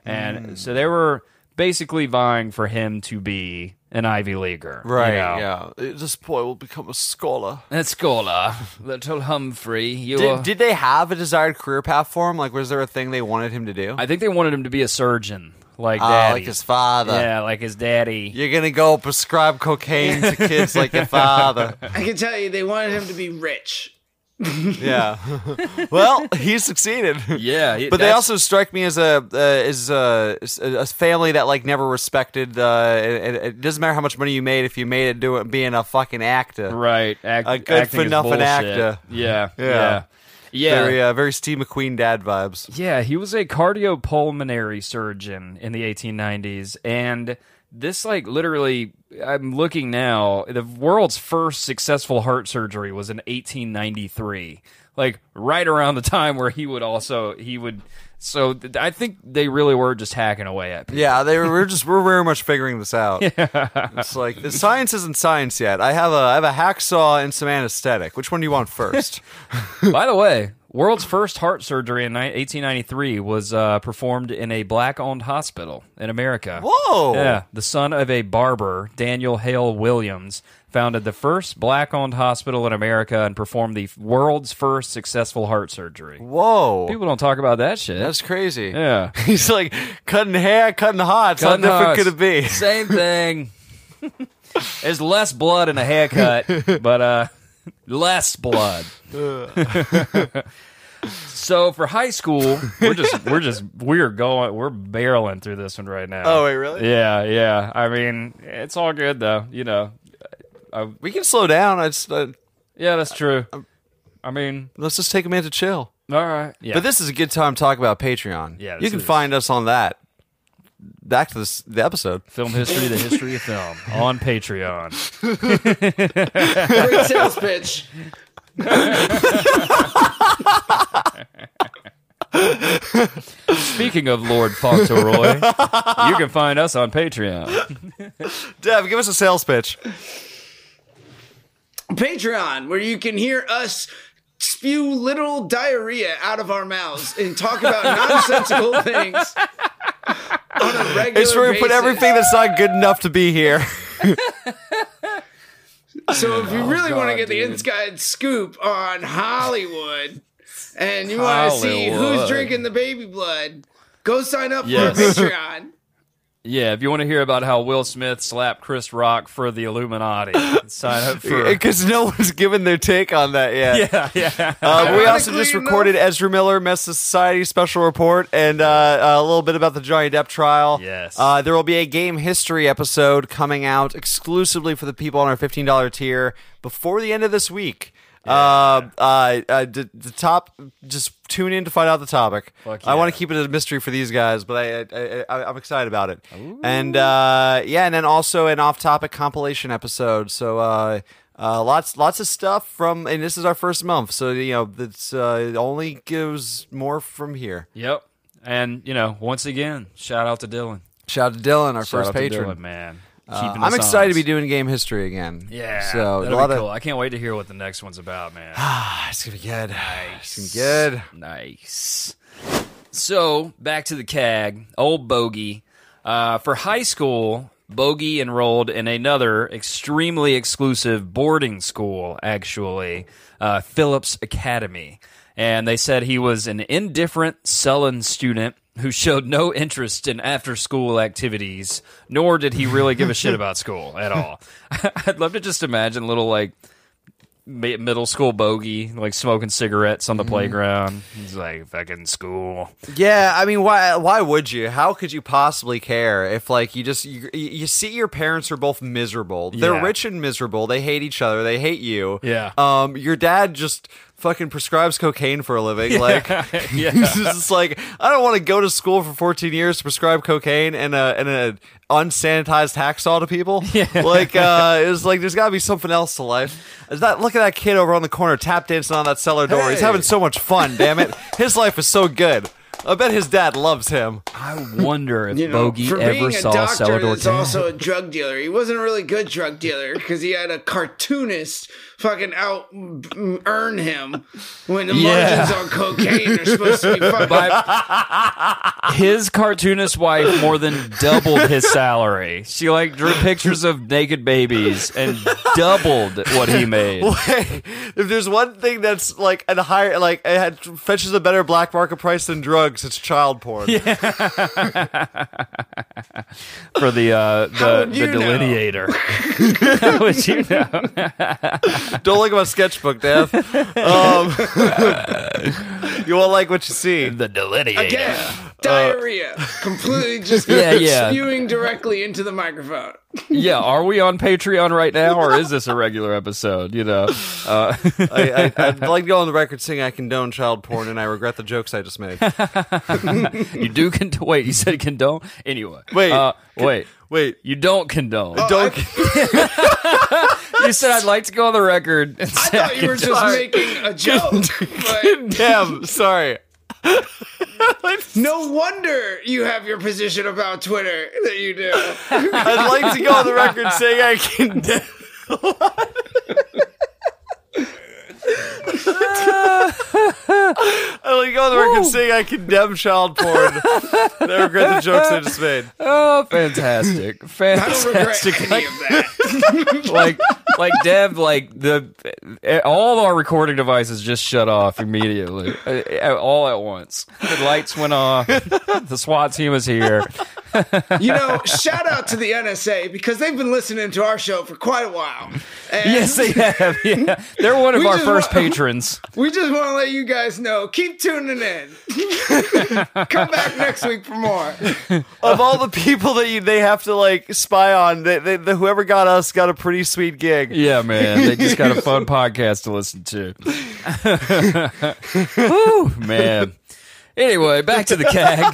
Speaker 2: And so they were basically vying for him to be an Ivy Leaguer. you
Speaker 5: Right.
Speaker 2: know?
Speaker 5: Yeah. This boy will become a scholar.
Speaker 2: And scholar, little Humphrey, you.
Speaker 5: Did, did they have a desired career path for him? Like, was there a thing they wanted him to do?
Speaker 2: I think they wanted him to be a surgeon, like
Speaker 5: ah,
Speaker 2: daddy.
Speaker 5: like his father.
Speaker 2: yeah, like his daddy.
Speaker 5: You're gonna go prescribe cocaine to kids like your father.
Speaker 4: I can tell you, they wanted him to be rich.
Speaker 5: Yeah. well, he succeeded.
Speaker 2: Yeah, he-
Speaker 5: but they also strike me as a uh, as a, a family that like never respected. Uh, it, it doesn't matter how much money you made if you made it doing being a fucking actor.
Speaker 2: Right, act,
Speaker 5: A good for nothing actor.
Speaker 2: Yeah,
Speaker 5: Yeah.
Speaker 2: yeah, yeah.
Speaker 5: Very uh, very Steve McQueen dad vibes.
Speaker 2: Yeah, he was a cardiopulmonary surgeon in the 1890s, and this like literally, I'm looking now. The world's first successful heart surgery was in 1893, like right around the time where he would also he would. So th- I think they really were just hacking away at people.
Speaker 5: Yeah, they were we're just we're very much figuring this out. yeah. It's like the science isn't science yet. I have a I have a hacksaw and some anesthetic. Which one do you want first?
Speaker 2: By the way, world's first heart surgery in 1893 was uh, performed in a black-owned hospital in America.
Speaker 5: Whoa!
Speaker 2: Yeah, the son of a barber, Daniel Hale Williams, founded the first black-owned hospital in America and performed the world's first successful heart surgery.
Speaker 5: Whoa!
Speaker 2: People don't talk about that shit.
Speaker 5: That's crazy.
Speaker 2: yeah.
Speaker 5: He's like cutting hair, cutting hearts.
Speaker 2: Cutting
Speaker 5: How different could it be?
Speaker 2: Same thing. There's less blood in a haircut, but uh, less blood. so for high school, we're just we're just we're going we're barreling through this one right now.
Speaker 5: Oh wait, really?
Speaker 2: Yeah, yeah. I mean, it's all good though. You know.
Speaker 5: We can slow down. I just, uh,
Speaker 2: Yeah, that's true. I mean,
Speaker 5: let's just take a minute to chill.
Speaker 2: all right. Yeah.
Speaker 5: But this is a good time to talk about Patreon.
Speaker 2: Yeah,
Speaker 5: you can
Speaker 2: is.
Speaker 5: find us on that. Back to this, the episode.
Speaker 2: film history, the history of film on Patreon.
Speaker 4: Great sales pitch.
Speaker 2: Speaking of Lord Fauntleroy, you can find us on Patreon.
Speaker 5: Dev, give us a sales pitch.
Speaker 4: Patreon, where you can hear us spew literal diarrhea out of our mouths and talk about nonsensical things on a regular
Speaker 5: It's where we put everything that's not good enough to be here.
Speaker 4: So if you oh, really want to
Speaker 2: God,
Speaker 4: get the inside scoop on Hollywood and you want to see who's drinking the baby blood, go sign up
Speaker 2: Yes.
Speaker 4: for Patreon.
Speaker 2: Yeah, if you want to hear about how Will Smith slapped Chris Rock for the Illuminati, sign up for.
Speaker 5: Because no one's given their take on that yet.
Speaker 2: Yeah, yeah.
Speaker 5: Uh, we also just
Speaker 4: Ironically
Speaker 5: recorded Ezra Miller Mesa Society special report and uh, a little bit about the Johnny Depp trial.
Speaker 2: Yes.
Speaker 5: Uh, there will be a game history episode coming out exclusively for the people on our $15 tier before the end of this week. Uh, uh, uh, d- the top, just tune in to find out the topic.
Speaker 2: Fuck
Speaker 5: I want to keep it a mystery for these guys, but I, I, I, I'm excited about it. And uh, yeah, and then also an off-topic compilation episode. So uh, uh, lots, lots of stuff from, and this is our first month, so you know, it's uh, it only gives more from here.
Speaker 2: Yep. And, you know, once again, shout out to Dylan.
Speaker 5: Shout out to Dylan, our
Speaker 2: Shout
Speaker 5: first
Speaker 2: out to
Speaker 5: patron.
Speaker 2: Dylan, man.
Speaker 5: Uh, I'm excited to be doing game history again.
Speaker 2: Yeah.
Speaker 5: so a
Speaker 2: that'll
Speaker 5: lot
Speaker 2: be
Speaker 5: of
Speaker 2: cool. I can't wait to hear what the next one's about, man.
Speaker 5: Ah, it's gonna be good. It's gonna be good.
Speaker 2: Nice. So back to the CAG, old Bogey. Uh, for high school, Bogey enrolled in another extremely exclusive boarding school, actually, uh, Phillips Academy. And they said he was an indifferent, sullen student who showed no interest in after school activities, nor did he really give a shit about school at all. I'd love to just imagine little, like, middle school bogey, like smoking cigarettes on the playground. He's like, fucking school.
Speaker 5: Yeah, I mean, why? Why would you? How could you possibly care if, like, you just you, you see your parents are both miserable. They're
Speaker 2: Yeah.
Speaker 5: rich and miserable. They hate each other. They hate you.
Speaker 2: Yeah.
Speaker 5: Um, your dad just fucking prescribes cocaine for a living. Like,
Speaker 2: Yeah.
Speaker 5: he's just like, I don't want to go to school for 14 years to prescribe cocaine and a and a unsanitized hacksaw to people.
Speaker 2: Yeah.
Speaker 5: Like, uh, it's like there's got to be something else to life. Is that look at that kid over on the corner tap dancing on that cellar door? He's having so much fun. Damn it, his life is so good. I bet his dad loves him.
Speaker 2: I wonder if
Speaker 4: You know,
Speaker 2: Bogey
Speaker 4: for
Speaker 2: ever
Speaker 4: being a
Speaker 2: saw
Speaker 4: doctor,
Speaker 2: Celador
Speaker 4: that's
Speaker 2: Cag.
Speaker 4: also a drug dealer. He wasn't a really good drug dealer because he had a cartoonist fucking out mm, earn him when the
Speaker 2: Yeah.
Speaker 4: margins on cocaine are supposed to be fucking.
Speaker 2: By- his cartoonist wife more than doubled his salary. She like drew pictures of naked babies and doubled what he made.
Speaker 5: Hey, if there's one thing that's like at a higher, like it had, fetches a better black market price than drugs, it's child porn. Yeah.
Speaker 2: for the uh, the, the delineator. How would you know?
Speaker 5: Don't look at my sketchbook, Dev. Um, you won't like what you see.
Speaker 2: The delineator.
Speaker 4: Again, diarrhea. Completely just
Speaker 2: Yeah, yeah.
Speaker 4: spewing directly into the microphone.
Speaker 2: Yeah, are we on Patreon right now, or is this a regular episode? You know, uh,
Speaker 5: I, I, I'd like to go on the record saying I condone child porn, and I regret the jokes I just made.
Speaker 2: you do condone. Wait, you said condone. Anyway,
Speaker 5: Wait.
Speaker 2: uh, wait,
Speaker 5: Wait,
Speaker 2: you don't condone.
Speaker 5: don't.
Speaker 2: you said I'd like to go on the record. And
Speaker 4: I thought you were just making a joke. but
Speaker 5: Damn, sorry.
Speaker 4: no wonder you have your position about Twitter that you do.
Speaker 5: I'd like to go on the record saying I condemn. I'd like to go on the record saying I condemn child porn. And I regret the jokes I just made.
Speaker 2: Oh, fantastic,
Speaker 4: I don't regret
Speaker 2: fantastic!
Speaker 4: any of that.
Speaker 2: like, like Dev, like the all our recording devices just shut off immediately, uh, all at once. The lights went off. The SWAT team was here.
Speaker 4: You know, shout out to the NSA because they've been listening to our show for quite a while. And
Speaker 2: Yes, they have. Yeah, they're one of our
Speaker 4: just
Speaker 2: first patrons.
Speaker 4: we just want to let you guys know. Keep tuning in. Come back next week for more.
Speaker 5: Of all the people that you, they have to like spy on, they, they, the, whoever got us got a pretty sweet gig.
Speaker 2: Yeah, man, they just got a fun podcast to listen to. Whew, man. Anyway, back to the CAG.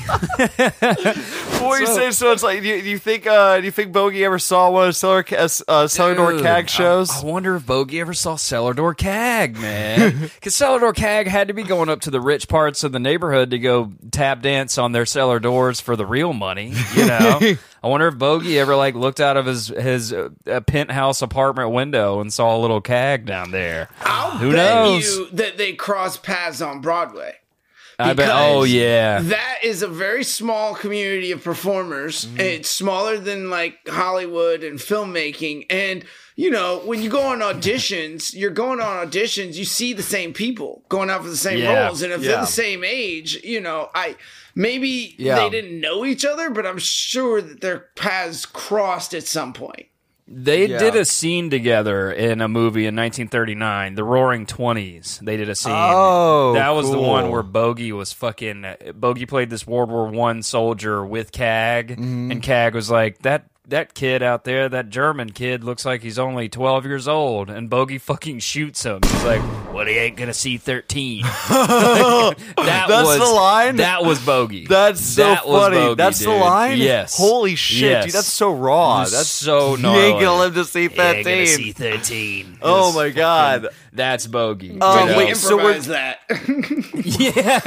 Speaker 5: Before you say so, it's like, do you, do you think, uh, do you think Bogey ever saw one of Cellar, uh, uh, Cellar
Speaker 2: Dude,
Speaker 5: Cag shows?
Speaker 2: I, I wonder if Bogey ever saw Celador Cag, man. Because Celador Cag had to be going up to the rich parts of the neighborhood to go tap dance on their cellar doors for the real money. You know, I wonder if Bogey ever like looked out of his his uh, uh, penthouse apartment window and saw a little Cag down there.
Speaker 4: I'll
Speaker 2: Who
Speaker 4: bet
Speaker 2: knows?
Speaker 4: you that they cross paths on Broadway.
Speaker 2: I bet. Oh yeah.
Speaker 4: That is a very small community of performers.
Speaker 2: Mm-hmm.
Speaker 4: It's smaller than like Hollywood and filmmaking. And, you know, when you go on auditions, you're going on auditions, you see the same people going out for the same
Speaker 2: Yeah.
Speaker 4: roles. And if they're the same age, you know, I maybe
Speaker 5: Yeah.
Speaker 4: they didn't know each other, but I'm sure that their paths crossed at some point.
Speaker 2: They
Speaker 5: Yeah.
Speaker 2: did a scene together in a movie in 1939, The Roaring Twenties. They did a scene.
Speaker 5: Oh,
Speaker 2: that was the one where Bogey was fucking. Bogey played this World War One soldier with Cag,
Speaker 5: Mm-hmm.
Speaker 2: and Cag was like that. That kid out there, that German kid, looks like he's only 12 years old, and Bogey fucking shoots him. He's like, "Well, he ain't gonna see 13." that
Speaker 5: That's
Speaker 2: was
Speaker 5: the line?
Speaker 2: That was Bogey.
Speaker 5: That's so
Speaker 2: That
Speaker 5: funny.
Speaker 2: Bogey,
Speaker 5: that's the line.
Speaker 2: Yes.
Speaker 5: Holy shit,
Speaker 2: Yes.
Speaker 5: dude. That's so raw.
Speaker 2: That's
Speaker 5: That's
Speaker 2: so
Speaker 5: You ain't gonna live to see
Speaker 2: Ain't gonna
Speaker 5: thirteen.
Speaker 2: see 13.
Speaker 5: Oh
Speaker 2: It's
Speaker 5: my God.
Speaker 2: fucking- That's bogey.
Speaker 5: Oh,
Speaker 2: you know?
Speaker 5: wait, so we're-
Speaker 4: that.
Speaker 2: yeah,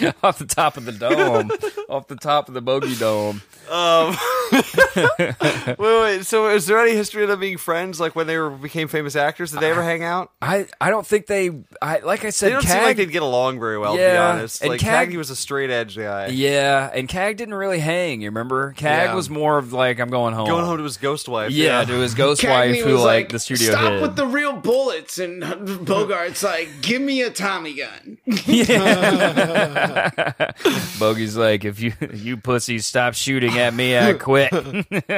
Speaker 2: yeah. off the top of the dome, off the top of the bogey dome.
Speaker 5: Um, wait, wait. So, is there any history of them being friends? Like when they were became famous actors, did they ever hang out?
Speaker 2: I, I don't think they. I like I said,
Speaker 5: They
Speaker 2: said,
Speaker 5: don't
Speaker 2: Cag.
Speaker 5: seem like they'd get along very well. to be honest,
Speaker 2: and
Speaker 5: like
Speaker 2: Cag-
Speaker 5: Caggy was a straight edge guy.
Speaker 2: yeah, and Cag didn't really hang. You remember, Cag
Speaker 5: Yeah.
Speaker 2: was more of like I'm going home.
Speaker 5: Going home to his ghost wife.
Speaker 2: yeah, to his ghost
Speaker 4: Cagney
Speaker 2: wife who
Speaker 4: was
Speaker 2: like, the studio
Speaker 4: Stop
Speaker 2: hid.
Speaker 4: with the real bullets, and Bogart's like, "Give me a Tommy gun." Yeah.
Speaker 2: Bogey's like, if you you pussies stop shooting at me, I quit.
Speaker 5: yeah,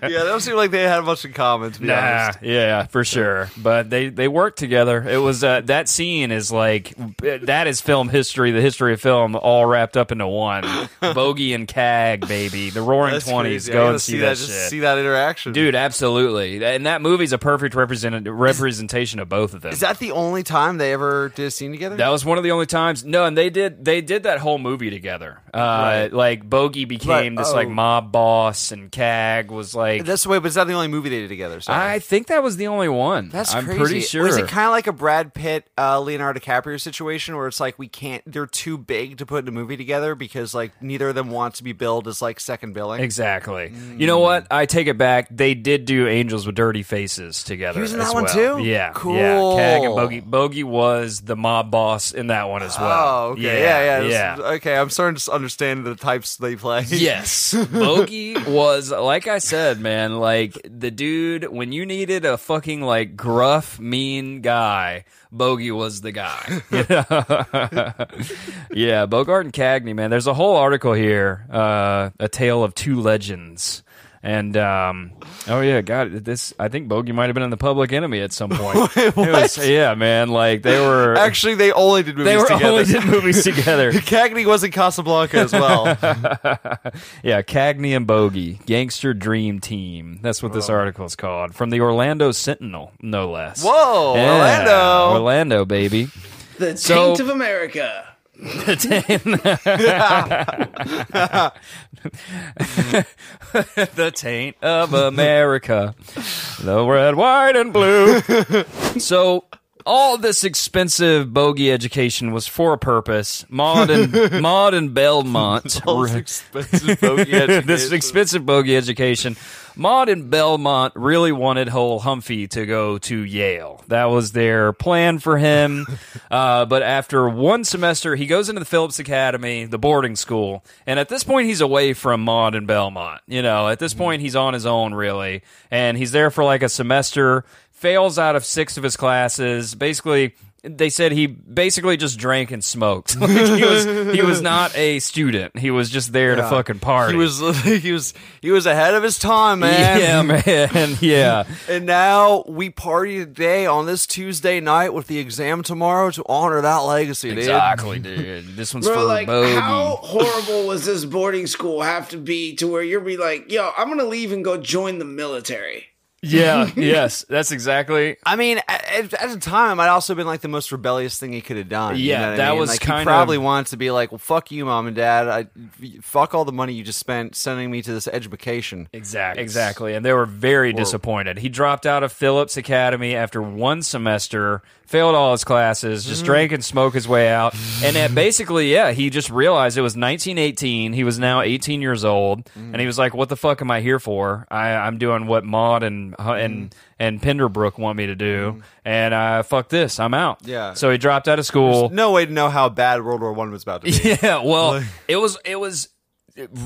Speaker 5: they don't seem like they had much in common. To be
Speaker 2: Nah,
Speaker 5: honest,
Speaker 2: yeah, for sure. But they they worked together. It was uh, that scene is like that is film history, the history of film, all wrapped up into one. Bogey and Cag, baby, the Roaring Twenties. Go and see,
Speaker 5: see
Speaker 2: that,
Speaker 5: Just
Speaker 2: shit.
Speaker 5: see that interaction,
Speaker 2: Dude, absolutely, and that movie's a perfect represent- representation of both of them.
Speaker 5: Is that the only time they ever did a scene together?
Speaker 2: That was one of the only times. No, and they did they did that whole movie together. Uh,
Speaker 5: Right.
Speaker 2: Like Bogey became
Speaker 5: But-
Speaker 2: this like
Speaker 5: oh.
Speaker 2: Mob boss, and Cag was like.
Speaker 5: That's the way, but is that the only movie they did together? Sorry.
Speaker 2: I think that was the only one.
Speaker 5: That's
Speaker 2: I'm
Speaker 5: crazy.
Speaker 2: pretty sure.
Speaker 5: Was it kind of like a Brad Pitt, uh, Leonardo DiCaprio situation where it's like we can't? They're too big to put in a movie together because like neither of them wants to be billed as like second billing.
Speaker 2: Exactly. You know what? I take it back. They did do Angels with Dirty Faces together.
Speaker 5: He was in that one
Speaker 2: well.
Speaker 5: too?
Speaker 2: Yeah.
Speaker 5: Cool.
Speaker 2: Yeah. Cag and Bogey. Bogey was the mob boss in that one as well.
Speaker 5: Oh, okay. Yeah, yeah. this
Speaker 2: yeah.
Speaker 5: is- Okay, I'm starting to understand the types they play.
Speaker 2: Yes. Bogey was, like I said, man, like the dude, when you needed a fucking like gruff, mean guy, Bogey was the guy. yeah, Bogart and Cagney, man. There's a whole article here, uh, A Tale of Two Legends. And um, oh yeah, God, this I think Bogey might have been in the Public Enemy at some point. It was- yeah, man, like they were
Speaker 5: Actually, they only did movies
Speaker 2: they were
Speaker 5: together.
Speaker 2: only did movies together.
Speaker 5: Cagney was in Casablanca as well.
Speaker 2: Yeah, Cagney and Bogey, Gangster Dream Team. That's what this article is called. From the Orlando Sentinel, no less.
Speaker 5: Whoa,
Speaker 2: Yeah,
Speaker 5: Orlando!
Speaker 2: Orlando, baby.
Speaker 4: The
Speaker 2: So-
Speaker 4: taint of America.
Speaker 2: the taint of America. the red, white, and blue. so all this expensive bogey education was for a purpose. Maud and Maud and Belmont.
Speaker 5: All this expensive bogey education.
Speaker 2: this expensive bogey education. Maud and Belmont really wanted Whole Humphrey to go to Yale. That was their plan for him. uh, but after one semester, he goes into the Phillips Academy, the boarding school. And at this point, he's away from Maud and Belmont. You know, at this point, he's on his own, really. And he's there for like a semester, fails out of six of his classes. Basically, they said he basically just drank and smoked. Like, he was he was not a student. He was just there to fucking party.
Speaker 5: He was he was he was ahead of his time, man.
Speaker 2: Yeah, man. Yeah.
Speaker 5: And now we party today on this Tuesday night with the exam tomorrow to honor that legacy, dude.
Speaker 2: Exactly, dude. This one's
Speaker 4: Bro,
Speaker 2: for
Speaker 4: like,
Speaker 2: Bogey.
Speaker 4: how horrible was this boarding school have to be to where you're be like, yo, I'm gonna leave and go join the military?
Speaker 2: Yeah, yes. That's exactly.
Speaker 5: I mean, at, at the time, it might also have been like the most rebellious thing he could have done. you
Speaker 2: Yeah,
Speaker 5: know what I
Speaker 2: that
Speaker 5: mean?
Speaker 2: was
Speaker 5: like,
Speaker 2: kind
Speaker 5: he probably
Speaker 2: of-
Speaker 5: wanted to be like, "Well, fuck you, mom and dad. I fuck all the money you just spent sending me to this education."
Speaker 2: Exactly. Exactly. And they were very disappointed. He dropped out of Phillips Academy after one semester, failed all his classes, just
Speaker 5: Mm-hmm.
Speaker 2: drank and smoked his way out. And that basically, yeah, he just realized it was 1918. He was now 18 years old.
Speaker 5: Mm-hmm.
Speaker 2: And he was like, what the fuck am I here for? I, I'm doing what Maud and, and,
Speaker 5: Mm-hmm.
Speaker 2: and Penderbrook want me to do. And uh, fuck this. I'm out.
Speaker 5: Yeah.
Speaker 2: So he dropped out of school.
Speaker 5: No way to know how bad World War One was about to be.
Speaker 2: Yeah, well, it was it was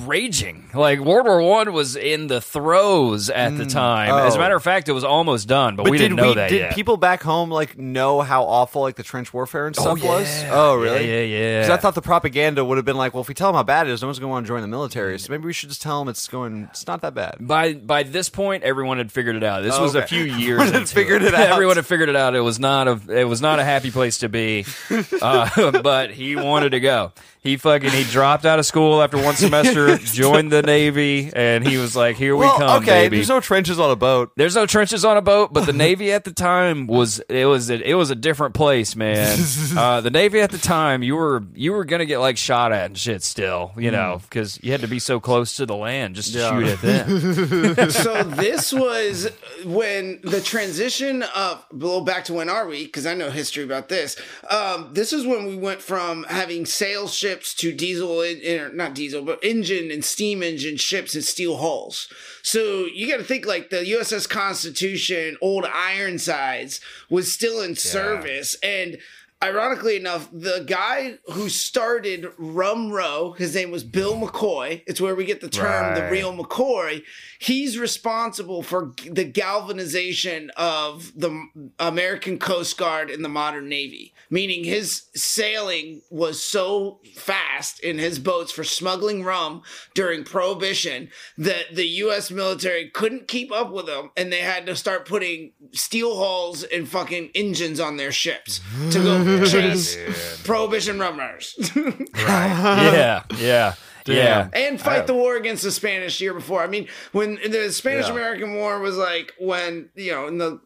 Speaker 2: raging. Like World War One was in the throes at the time. As a
Speaker 5: Oh.
Speaker 2: matter of fact, it was almost done, but,
Speaker 5: But
Speaker 2: we
Speaker 5: did
Speaker 2: didn't know
Speaker 5: we,
Speaker 2: that
Speaker 5: did
Speaker 2: yet.
Speaker 5: people back home like know how awful like the trench warfare and stuff was?
Speaker 2: yeah.
Speaker 5: Oh, really?
Speaker 2: Yeah, yeah, yeah.
Speaker 5: Because I thought the propaganda would have been like, well, if we tell them how bad it is, no one's going to want to join the military. So maybe we should just tell them it's going, it's not that bad.
Speaker 2: by by this point, everyone had figured it out. This
Speaker 5: Oh,
Speaker 2: was a few years.
Speaker 5: Everyone had figured it out.
Speaker 2: Everyone had figured it out. It was not a it was not a happy place to be, uh, but he wanted to go. He fucking he dropped out of school after one semester, joined the navy, and he was like, "Here we come,
Speaker 5: okay,
Speaker 2: baby."
Speaker 5: there's no trenches on a boat.
Speaker 2: There's no trenches on a boat, but the Navy at the time was it was it was a different place, man. Uh, the Navy at the time, you were you were gonna get like shot at and shit still, you know, because you had to be so close to the land just to
Speaker 5: Yeah.
Speaker 2: shoot at them.
Speaker 4: so this was when the transition of a little back to when are we because i know history about this um, this is when we went from having sail ships to diesel in, not diesel but engine and steam engine ships and steel hulls. So you got to think like the uss constitution old ironsides was still in service and Ironically enough, the guy who started Rum Row, his name was Bill McCoy. It's where we get the term the real McCoy. He's responsible for the galvanization of the American Coast Guard and the modern Navy, meaning his sailing was so fast in his boats for smuggling rum during Prohibition that the U.S. military couldn't keep up with him, and they had to start putting steel hulls and fucking engines on their ships to go chase Prohibition rum runners.
Speaker 2: yeah, yeah. Yeah.
Speaker 4: and fight the war against the Spanish year before. I mean, when the Spanish American War was like when you know in the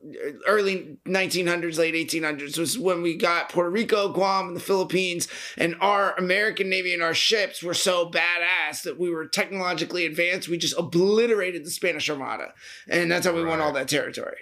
Speaker 4: early 1900s, late 1800s was when we got Puerto Rico, Guam, and the Philippines, and our American Navy and our ships were so badass that we were technologically advanced. We just obliterated the Spanish Armada, and that's how we won all that territory.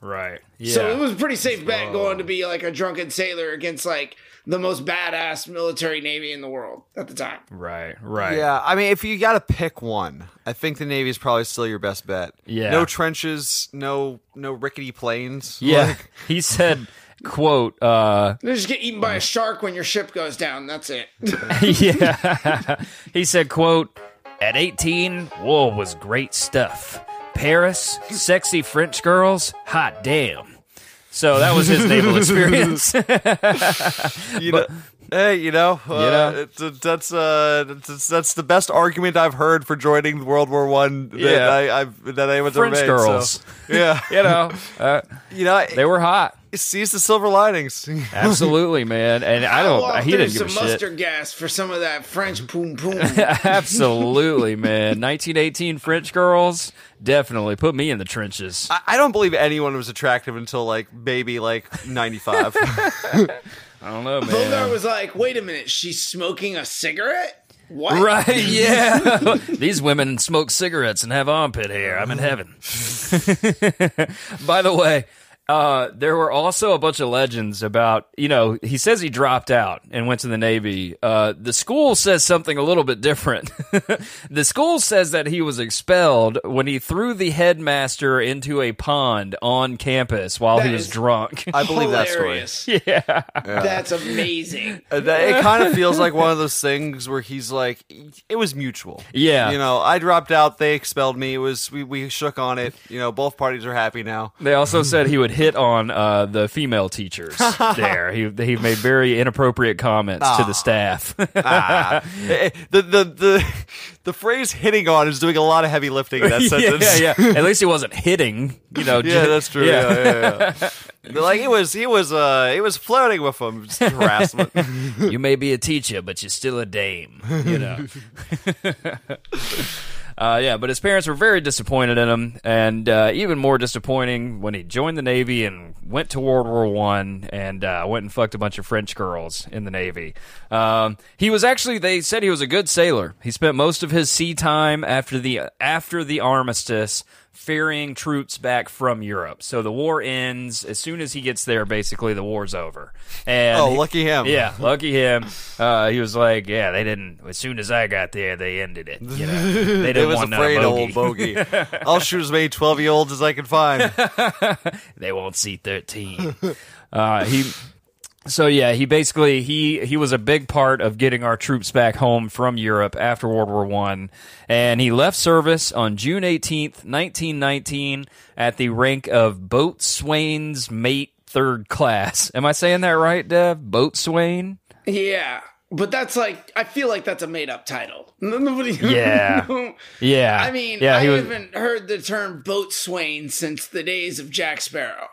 Speaker 2: Right. Yeah.
Speaker 4: So it was a pretty safe bet going to be like a drunken sailor against like the most badass military navy in the world at the time.
Speaker 2: right. Right.
Speaker 5: Yeah, I mean, if you got to pick one, I think the Navy is probably still your best bet.
Speaker 2: Yeah.
Speaker 5: no trenches, no no rickety planes.
Speaker 2: Yeah.
Speaker 5: Like,
Speaker 2: he said, "quote." uh
Speaker 4: You just get eaten by a shark when your ship goes down. That's it.
Speaker 2: Yeah. he said, quote, At 18, war was great stuff. Paris, sexy French girls, hot damn. So that was his naval experience.
Speaker 5: you know, hey, you know, uh,
Speaker 2: know?
Speaker 5: it's- that's uh, that's, that's the best argument I've heard for joining World War One. That
Speaker 2: Yeah.
Speaker 5: I, I've that I ever
Speaker 2: French
Speaker 5: made,
Speaker 2: girls.
Speaker 5: So, yeah,
Speaker 2: you know, uh,
Speaker 5: you know,
Speaker 2: they were hot.
Speaker 5: Seize the silver linings.
Speaker 2: Absolutely, man. And I don't,
Speaker 4: walk
Speaker 2: he didn't give
Speaker 4: some
Speaker 2: a shit.
Speaker 4: mustard gas for some of that French poom poom.
Speaker 2: Absolutely, man. 1918 French girls, definitely put me in the trenches.
Speaker 5: I, I don't believe anyone was attractive until like maybe like ninety five.
Speaker 2: I don't know, man.
Speaker 4: Bogart was like, "Wait a minute, she's smoking a cigarette." What?
Speaker 2: Right, yeah. These women smoke cigarettes and have armpit hair. I'm in heaven. By the way, uh, there were also a bunch of legends about, you know, he says he dropped out and went to the Navy. Uh, the school says something a little bit different. the school says that he was expelled when he threw the headmaster into a pond on campus while he was drunk.
Speaker 5: I believe that story.
Speaker 4: Hilarious.
Speaker 2: yeah.
Speaker 4: That's amazing.
Speaker 5: Uh, it kind of feels like one of those things where he's like, it was mutual.
Speaker 2: Yeah.
Speaker 5: You know, I dropped out, they expelled me. It was we, we shook on it. You know, both parties are happy now.
Speaker 2: They also said he would hit on uh, the female teachers there. He he made very inappropriate comments to the staff.
Speaker 5: Ah. Eh, eh, the, the the the phrase "hitting on" is doing a lot of heavy lifting in that sentence.
Speaker 2: yeah, yeah. At least he wasn't hitting. You know.
Speaker 5: Yeah,
Speaker 2: ju-
Speaker 5: that's true. Yeah, yeah, yeah. But, like it was, he was, uh, he was flirting with him. Just harassment.
Speaker 2: You may be a teacher, but you're still a dame. You know. Uh, yeah, but his parents were very disappointed in him, and uh, even more disappointing when he joined the Navy and went to World War One and uh, went and fucked a bunch of French girls in the Navy. Um, he was actually they said he was a good sailor. He spent most of his sea time after the after the armistice ferrying troops back from Europe. So the war ends as soon as he gets there. Basically, the war's over. And
Speaker 5: Oh,
Speaker 2: he-
Speaker 5: lucky him.
Speaker 2: Yeah, lucky him. Uh, he was like, yeah, they didn't. As soon as I got there, they ended it. You know, they didn't
Speaker 5: was
Speaker 2: want no
Speaker 5: afraid
Speaker 2: bogey.
Speaker 5: old bogey. I'll shoot as many twelve year olds as I can find.
Speaker 2: they won't see 13 uh, he so yeah he basically he he was a big part of getting our troops back home from europe after world war one and he left service on june 18th 1919 at the rank of boatswain's mate third class am i saying that right dev boatswain
Speaker 4: Yeah, but that's like I feel like that's a made up title. Nobody.
Speaker 2: Yeah. yeah
Speaker 4: I mean,
Speaker 2: yeah
Speaker 4: I
Speaker 2: was
Speaker 4: haven't heard the term boatswain since the days of Jack Sparrow.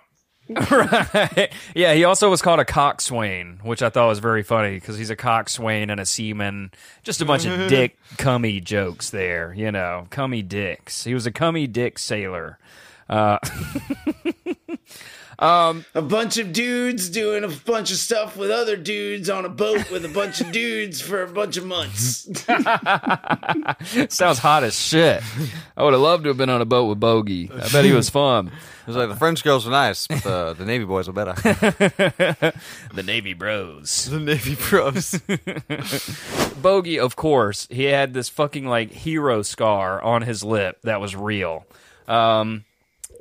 Speaker 2: right. Yeah, he also was called a coxswain, which I thought was very funny because he's a coxswain and a seaman. Just a bunch of dick cummy jokes there, you know, cummy dicks. He was a cummy dick sailor. Uh,
Speaker 4: A bunch of dudes doing a bunch of stuff with other dudes on a boat with a bunch of dudes for a bunch of months.
Speaker 2: sounds hot as shit. I would have loved to have been on a boat with Bogey. I bet he was fun.
Speaker 5: It was like the French girls were nice, but the, the Navy boys were better.
Speaker 2: The Navy Bros.
Speaker 5: the Navy pros.
Speaker 2: Bogey, of course, he had this fucking like hero scar on his lip that was real. Um,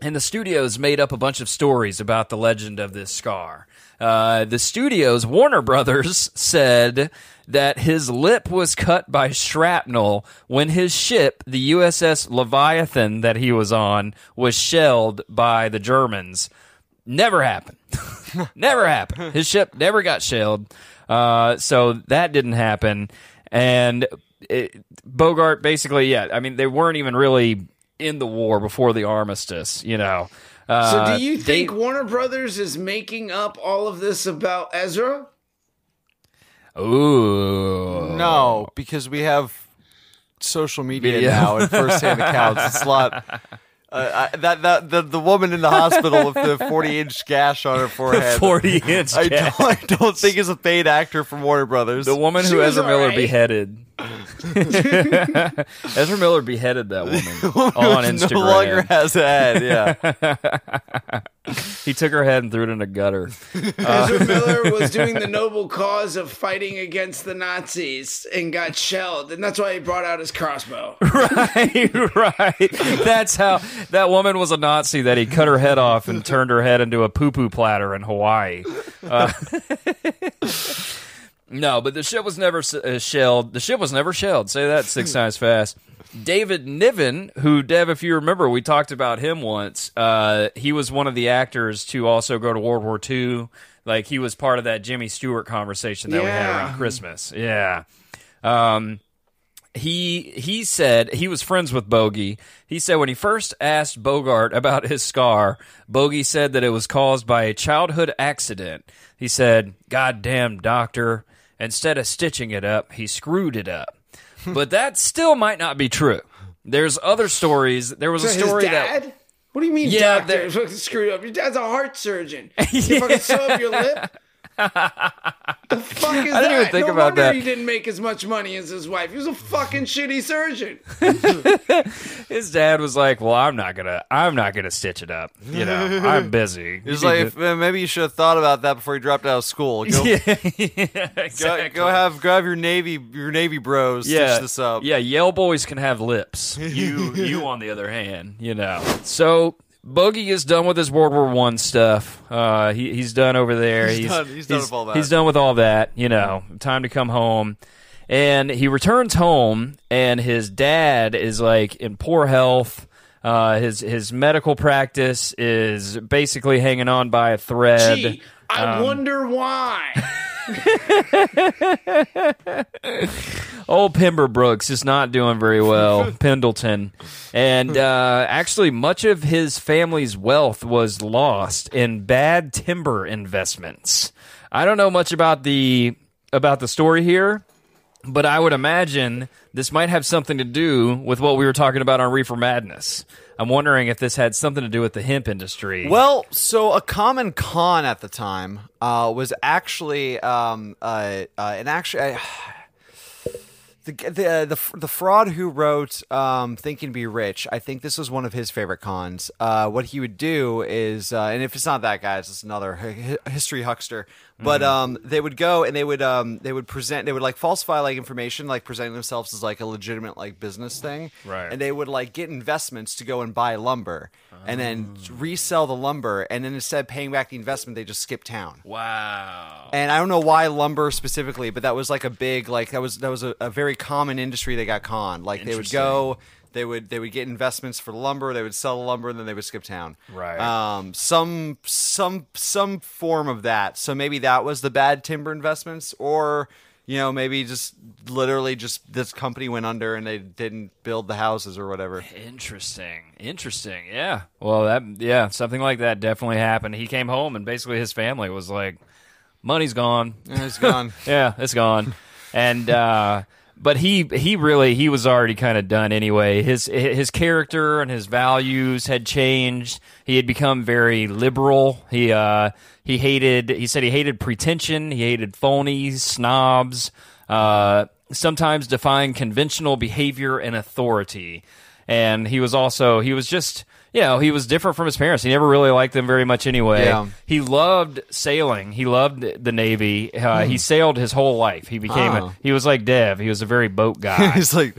Speaker 2: and the studios made up a bunch of stories about the legend of this scar. Uh, the studios, Warner Brothers, said that his lip was cut by shrapnel when his ship, the USS Leviathan that he was on, was shelled by the Germans. Never happened. never happened. His ship never got shelled. Uh, so that didn't happen. And it, Bogart basically, yeah, I mean, they weren't even really in the war before the armistice, you know.
Speaker 4: so,
Speaker 2: Uh,
Speaker 4: do you
Speaker 2: they-
Speaker 4: think Warner Brothers is making up all of this about Ezra?
Speaker 2: Ooh.
Speaker 5: No, because we have social media
Speaker 2: Media.
Speaker 5: now and first-hand accounts. It's a lot. Uh, I, that that the, the woman in the hospital with the 40 inch gash on her forehead.
Speaker 2: 40 inch.
Speaker 5: I don't, I don't think is a paid actor from Warner Brothers.
Speaker 2: The woman
Speaker 4: She
Speaker 2: who Ezra Miller
Speaker 4: alright.
Speaker 2: beheaded. Ezra Miller beheaded that woman on Instagram.
Speaker 5: no longer has a head. Yeah,
Speaker 2: He took her head and threw it in a gutter.
Speaker 4: Ezra Miller was doing the noble cause of fighting against the Nazis and got shelled, and that's why he brought out his crossbow.
Speaker 2: right, right. That's how that woman was a Nazi that he cut her head off and turned her head into a poo poo platter in Hawaii. Uh, no, but the ship was never uh, shelled. The ship was never shelled. Say that six times fast. David Niven, who Dev, if you remember, we talked about him once. Uh, he was one of the actors to also go to World War II. Like he was part of that Jimmy Stewart conversation that we had around Christmas. Yeah. Um, he he said he was friends with Bogey. He said when he first asked Bogart about his scar, Bogey said that it was caused by a childhood accident. He said, "God damn doctor, instead of stitching it up, he screwed it up." but that still might not be true. There's other stories. There was a
Speaker 4: His
Speaker 2: story
Speaker 4: dad?
Speaker 2: that
Speaker 4: What do you mean,
Speaker 2: Yeah,
Speaker 4: doctor? Fucking screwed up. Your dad's a heart surgeon. You fucking sew up your lip. The fuck is
Speaker 2: I didn't
Speaker 4: that?
Speaker 2: even think
Speaker 4: no
Speaker 2: about
Speaker 4: wonder
Speaker 2: that.
Speaker 4: He didn't make as much money as his wife. He was a fucking shitty surgeon.
Speaker 2: his dad was like, "Well, I'm not gonna, I'm not gonna stitch it up. You know, I'm busy."
Speaker 5: he's like,
Speaker 2: need
Speaker 5: if, uh, maybe you should have thought about that before you dropped out of school. Go,
Speaker 2: yeah, exactly.
Speaker 5: go have go have your navy your navy bros
Speaker 2: yeah,
Speaker 5: stitch this up.
Speaker 2: Yeah, Yale boys can have lips. You, you on the other hand, you know. So Bogey is done with his World War One stuff. Uh, he, he's done over there.
Speaker 5: He's done- he's done with all that.
Speaker 2: He's done with all that. You know, time to come home. And he returns home, and his dad is like in poor health. Uh, his his medical practice is basically hanging on by a thread.
Speaker 4: Gee, I
Speaker 2: Um,
Speaker 4: wonder why.
Speaker 2: Old Pemberbrooks is not doing very well. Pendleton, and uh, actually, much of his family's wealth was lost in bad timber investments. I don't know much about the about the story here, but I would imagine this might have something to do with what we were talking about on Reefer Madness. I'm wondering if this had something to do with the hemp industry.
Speaker 5: Well, so a common con at the time uh, was actually um, uh, uh, actually. The, the uh, the the fraud who wrote um, "Thinking to Be Rich," I think this was one of his favorite cons. Uh, what he would do is, uh, and if it's not that guy, it's just another hi- history huckster. But
Speaker 2: Mm-hmm.
Speaker 5: um, they would go and they would um, they would present they would like falsify like information, like presenting themselves as like a legitimate like business thing,
Speaker 2: Right.
Speaker 5: And they would like get investments to go and buy lumber and then resell the lumber, and then instead of paying back the investment, they just skip town.
Speaker 2: wow.
Speaker 5: And I don't know why lumber specifically, but that was like a big like that was that was a, a very common industry they got conned. Like they would go, they would they would get investments for lumber, they would sell the lumber, and then they would skip town.
Speaker 2: Right.
Speaker 5: Um. Some some some form of that. So maybe that was the bad timber investments, or you know maybe just literally just this company went under and they didn't build the houses or whatever.
Speaker 2: Interesting. Interesting. Yeah. Well, that yeah, something like that definitely happened. He came home and basically his family was like, "Money's gone."
Speaker 5: It's gone.
Speaker 2: yeah, it's gone. And uh but he he really he was already kind of done anyway. His his character and his values had changed. He had become very liberal. He uh he hated he said he hated pretension, he hated phonies, snobs, uh sometimes defying conventional behavior and authority. And he was also he was just you know, he was different from his parents. He never really liked them very much anyway.
Speaker 5: Yeah.
Speaker 2: He loved sailing. He loved the Navy. Uh, He sailed his whole life. He became
Speaker 5: Oh.
Speaker 2: a, he was like Dev. He was a very boat guy.
Speaker 5: He's like,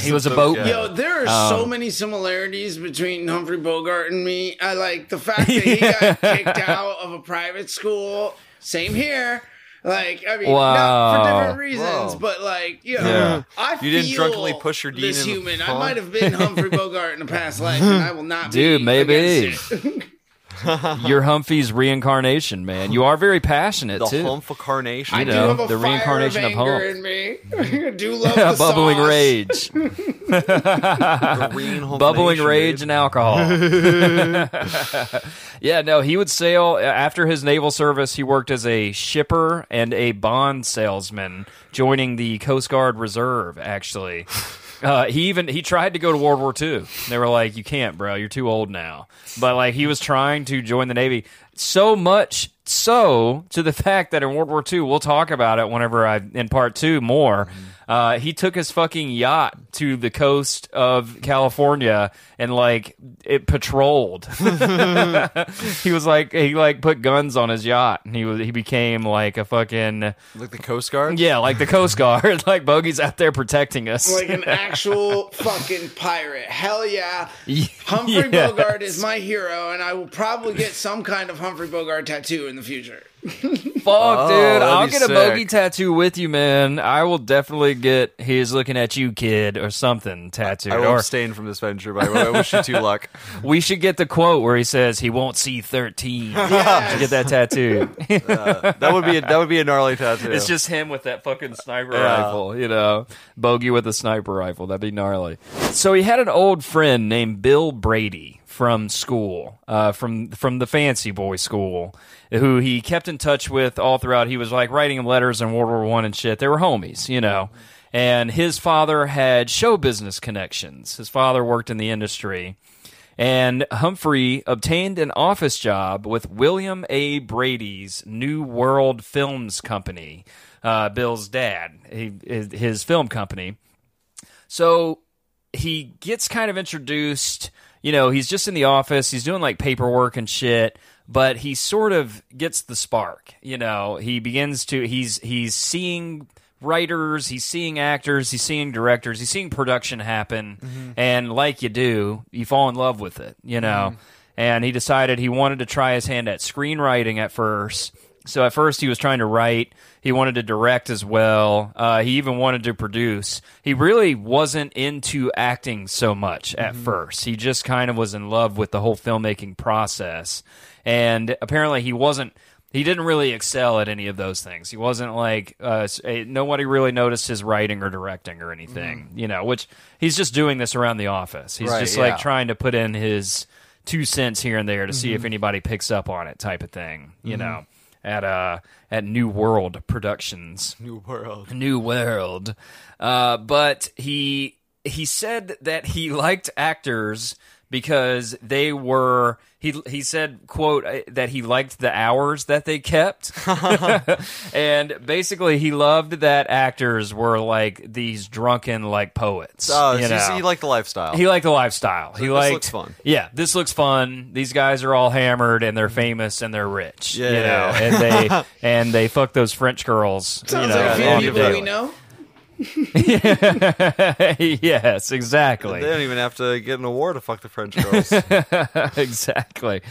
Speaker 2: he was a boat
Speaker 5: guy.
Speaker 2: guy.
Speaker 4: Yo, there are
Speaker 2: Um,
Speaker 4: so many similarities between Humphrey Bogart and me. I like the fact that he got kicked out of a private school. Same here. Like, I mean, not for different reasons,
Speaker 5: Whoa.
Speaker 4: but like, you know,
Speaker 2: Yeah.
Speaker 4: I
Speaker 5: You didn't drunkenly push your dean
Speaker 4: this
Speaker 5: in the
Speaker 4: human. I might have been Humphrey Bogart in a past life, and I will not be.
Speaker 2: Dude, maybe.
Speaker 4: against it.
Speaker 2: you're Humphrey's reincarnation, man. You are very passionate
Speaker 5: The
Speaker 2: too.
Speaker 5: Humph carnation.
Speaker 4: I
Speaker 2: You
Speaker 4: do
Speaker 2: know,
Speaker 4: have a
Speaker 2: the
Speaker 4: fire
Speaker 2: reincarnation
Speaker 4: of
Speaker 2: of
Speaker 4: anger
Speaker 2: Hulk.
Speaker 4: in me. I do love the
Speaker 2: bubbling
Speaker 4: sauce.
Speaker 2: rage,
Speaker 5: Green
Speaker 2: bubbling rage, and alcohol. yeah, no, he would sail uh, after his naval service. He worked as a shipper and a bond salesman, joining the Coast Guard Reserve. Actually, uh, he even he tried to go to World War II. They were like, "You can't, bro. You're too old now." But like, he was trying to join the Navy so much so to the fact that in World War II, we'll talk about it whenever I in part two more. Uh, he took his fucking yacht to the coast of California and like it patrolled. he was like he like put guns on his yacht and he was he became like a fucking
Speaker 5: Like the Coast Guard?
Speaker 2: yeah like the Coast Guard like Bogey's out there protecting us.
Speaker 4: Like an actual fucking pirate. Hell yeah.
Speaker 2: Yeah.
Speaker 4: Humphrey
Speaker 2: Yes.
Speaker 4: Bogart is my hero, and I will probably get some kind of Humphrey Bogart tattoo in the future.
Speaker 2: Fuck, oh,
Speaker 5: dude.
Speaker 2: I'll
Speaker 5: be
Speaker 2: get a bogey tattoo with you, man. I will definitely get "He's looking at you, kid" or something tattooed.
Speaker 5: I will
Speaker 2: Or
Speaker 5: abstain from this venture, but I I wish you two luck.
Speaker 2: we should get the quote where he says he won't see thirteen.
Speaker 4: Yes.
Speaker 2: Get that tattoo.
Speaker 5: Uh, that would be a, that would be a gnarly tattoo.
Speaker 2: It's just him with that fucking sniper
Speaker 5: Yeah.
Speaker 2: rifle, you know, bogey with a sniper rifle. That'd be gnarly. So he had an old friend named Bill Brady from school, uh, from from the fancy boy school, who he kept in touch with all throughout. He was like writing him letters in World War One and shit. They were homies, you know. And his father had show business connections. His father worked in the industry. And Humphrey obtained an office job with William A. Brady's New World Films Company, uh, Bill's dad, he, his, his film company. So he gets kind of introduced. You know, he's just in the office. He's doing like paperwork and shit, but he sort of gets the spark. You know, he begins to he's he's seeing writers, he's seeing actors, he's seeing directors, he's seeing production happen, mm-hmm. and like you do, you fall in love with it. You know, mm-hmm. and he decided he wanted to try his hand at screenwriting at first. So at first he was trying to write. He wanted to direct as well. Uh, he even wanted to produce. He really wasn't into acting so much at first. He just kind of was in love with the whole filmmaking process. And apparently he wasn't. He didn't really excel at any of those things. He wasn't like uh, nobody really noticed his writing or directing or anything. You know, which he's just doing this around the office. He's
Speaker 5: Right,
Speaker 2: just
Speaker 5: yeah.
Speaker 2: like trying to put in his two cents here and there to see if
Speaker 5: Mm-hmm.
Speaker 2: anybody picks up on it, type of thing. You know, at uh at New World Productions.
Speaker 5: New World.
Speaker 2: New World. Uh, but he he said that he liked actors because they were he he said quote uh, that he liked the hours that they kept and basically he loved that actors were like these drunken like poets
Speaker 5: Oh,
Speaker 2: you
Speaker 5: so
Speaker 2: know?
Speaker 5: see, you like the lifestyle.
Speaker 2: He liked the lifestyle. he
Speaker 5: this
Speaker 2: liked.
Speaker 5: looks fun.
Speaker 2: Yeah, this looks fun. These guys are all hammered and they're famous and they're rich.
Speaker 5: Yeah,
Speaker 2: you know,
Speaker 5: yeah,
Speaker 2: and they and they fuck those French girls.
Speaker 4: Sounds
Speaker 2: you know,
Speaker 4: like a few people we know.
Speaker 2: yes, exactly.
Speaker 5: They don't even have to get an award to fuck the French girls.
Speaker 2: exactly.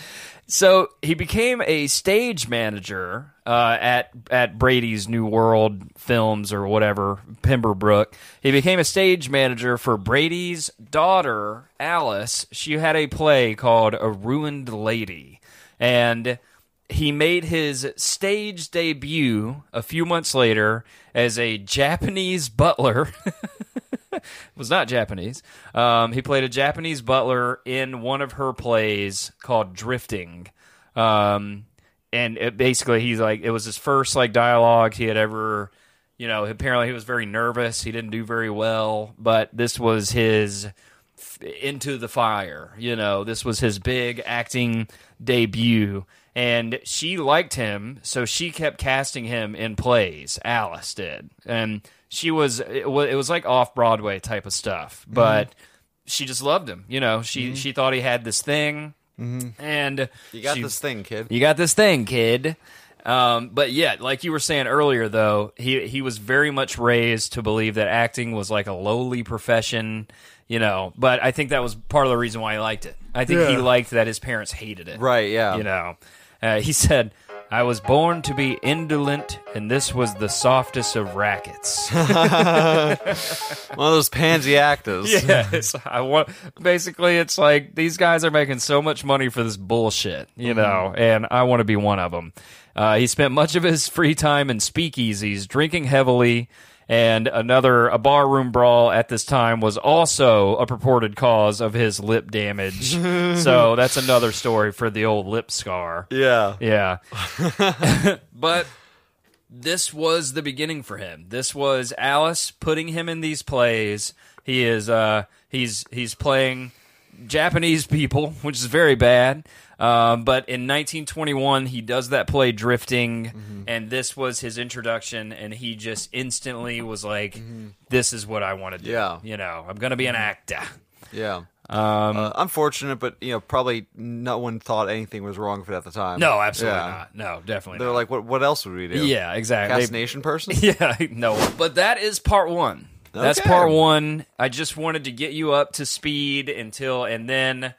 Speaker 2: So he became a stage manager uh, at at Brady's New World Films or whatever Pemberbrook. He became a stage manager for Brady's daughter Alice. She had a play called A Ruined Lady, and he made his stage debut a few months later as a Japanese butler. was not Japanese. Um, he played a Japanese butler in one of her plays called Drifting. Um, and it, basically, he's like, it was his first like dialogue he had ever, you know, apparently he was very nervous. He didn't do very well, but this was his f- into the fire. You know, this was his big acting debut. And she liked him, so she kept casting him in plays. Alice did, and she was it was, it was like off Broadway type of stuff, mm-hmm. but she just loved him. You know, she mm-hmm. she thought he had this thing, mm-hmm. and
Speaker 5: You got
Speaker 2: she-
Speaker 5: this thing, kid.
Speaker 2: you got this thing, kid. Um, but yeah, like you were saying earlier, though, he he was very much raised to believe that acting was like a lowly profession, you know. But I think that was part of the reason why he liked it. I think he liked that his parents hated it,
Speaker 5: Right, yeah.
Speaker 2: You know, uh, he said, I was born to be indolent, and this was the softest of rackets.
Speaker 5: One of those pansy actors.
Speaker 2: yes, I want. Basically, it's like these guys are making so much money for this bullshit, you know, and I want to be one of them. Uh, he spent much of his free time in speakeasies, drinking heavily, and another a barroom brawl at this time was also a purported cause of his lip damage. so that's another story for the old lip scar.
Speaker 5: Yeah.
Speaker 2: Yeah. but this was the beginning for him. This was Alice putting him in these plays. He is uh he's he's playing Japanese people, which is very bad. Um, but in 1921, he does that play Drifting, and this was his introduction, and he just instantly was like, "This is what I want to do."
Speaker 5: Yeah.
Speaker 2: you know, I'm gonna be an actor.
Speaker 5: Yeah.
Speaker 2: Um,
Speaker 5: Uh, unfortunate, but you know, probably no one thought anything was wrong with it at the time.
Speaker 2: no, absolutely
Speaker 5: Yeah.
Speaker 2: not. No, definitely.
Speaker 5: They're
Speaker 2: not.
Speaker 5: like, what? What else would we do?
Speaker 2: yeah, exactly.
Speaker 5: Cast Nation person.
Speaker 2: Yeah, no. But that is part one. That's
Speaker 5: Okay.
Speaker 2: part one. I just wanted to get you up to speed until, and then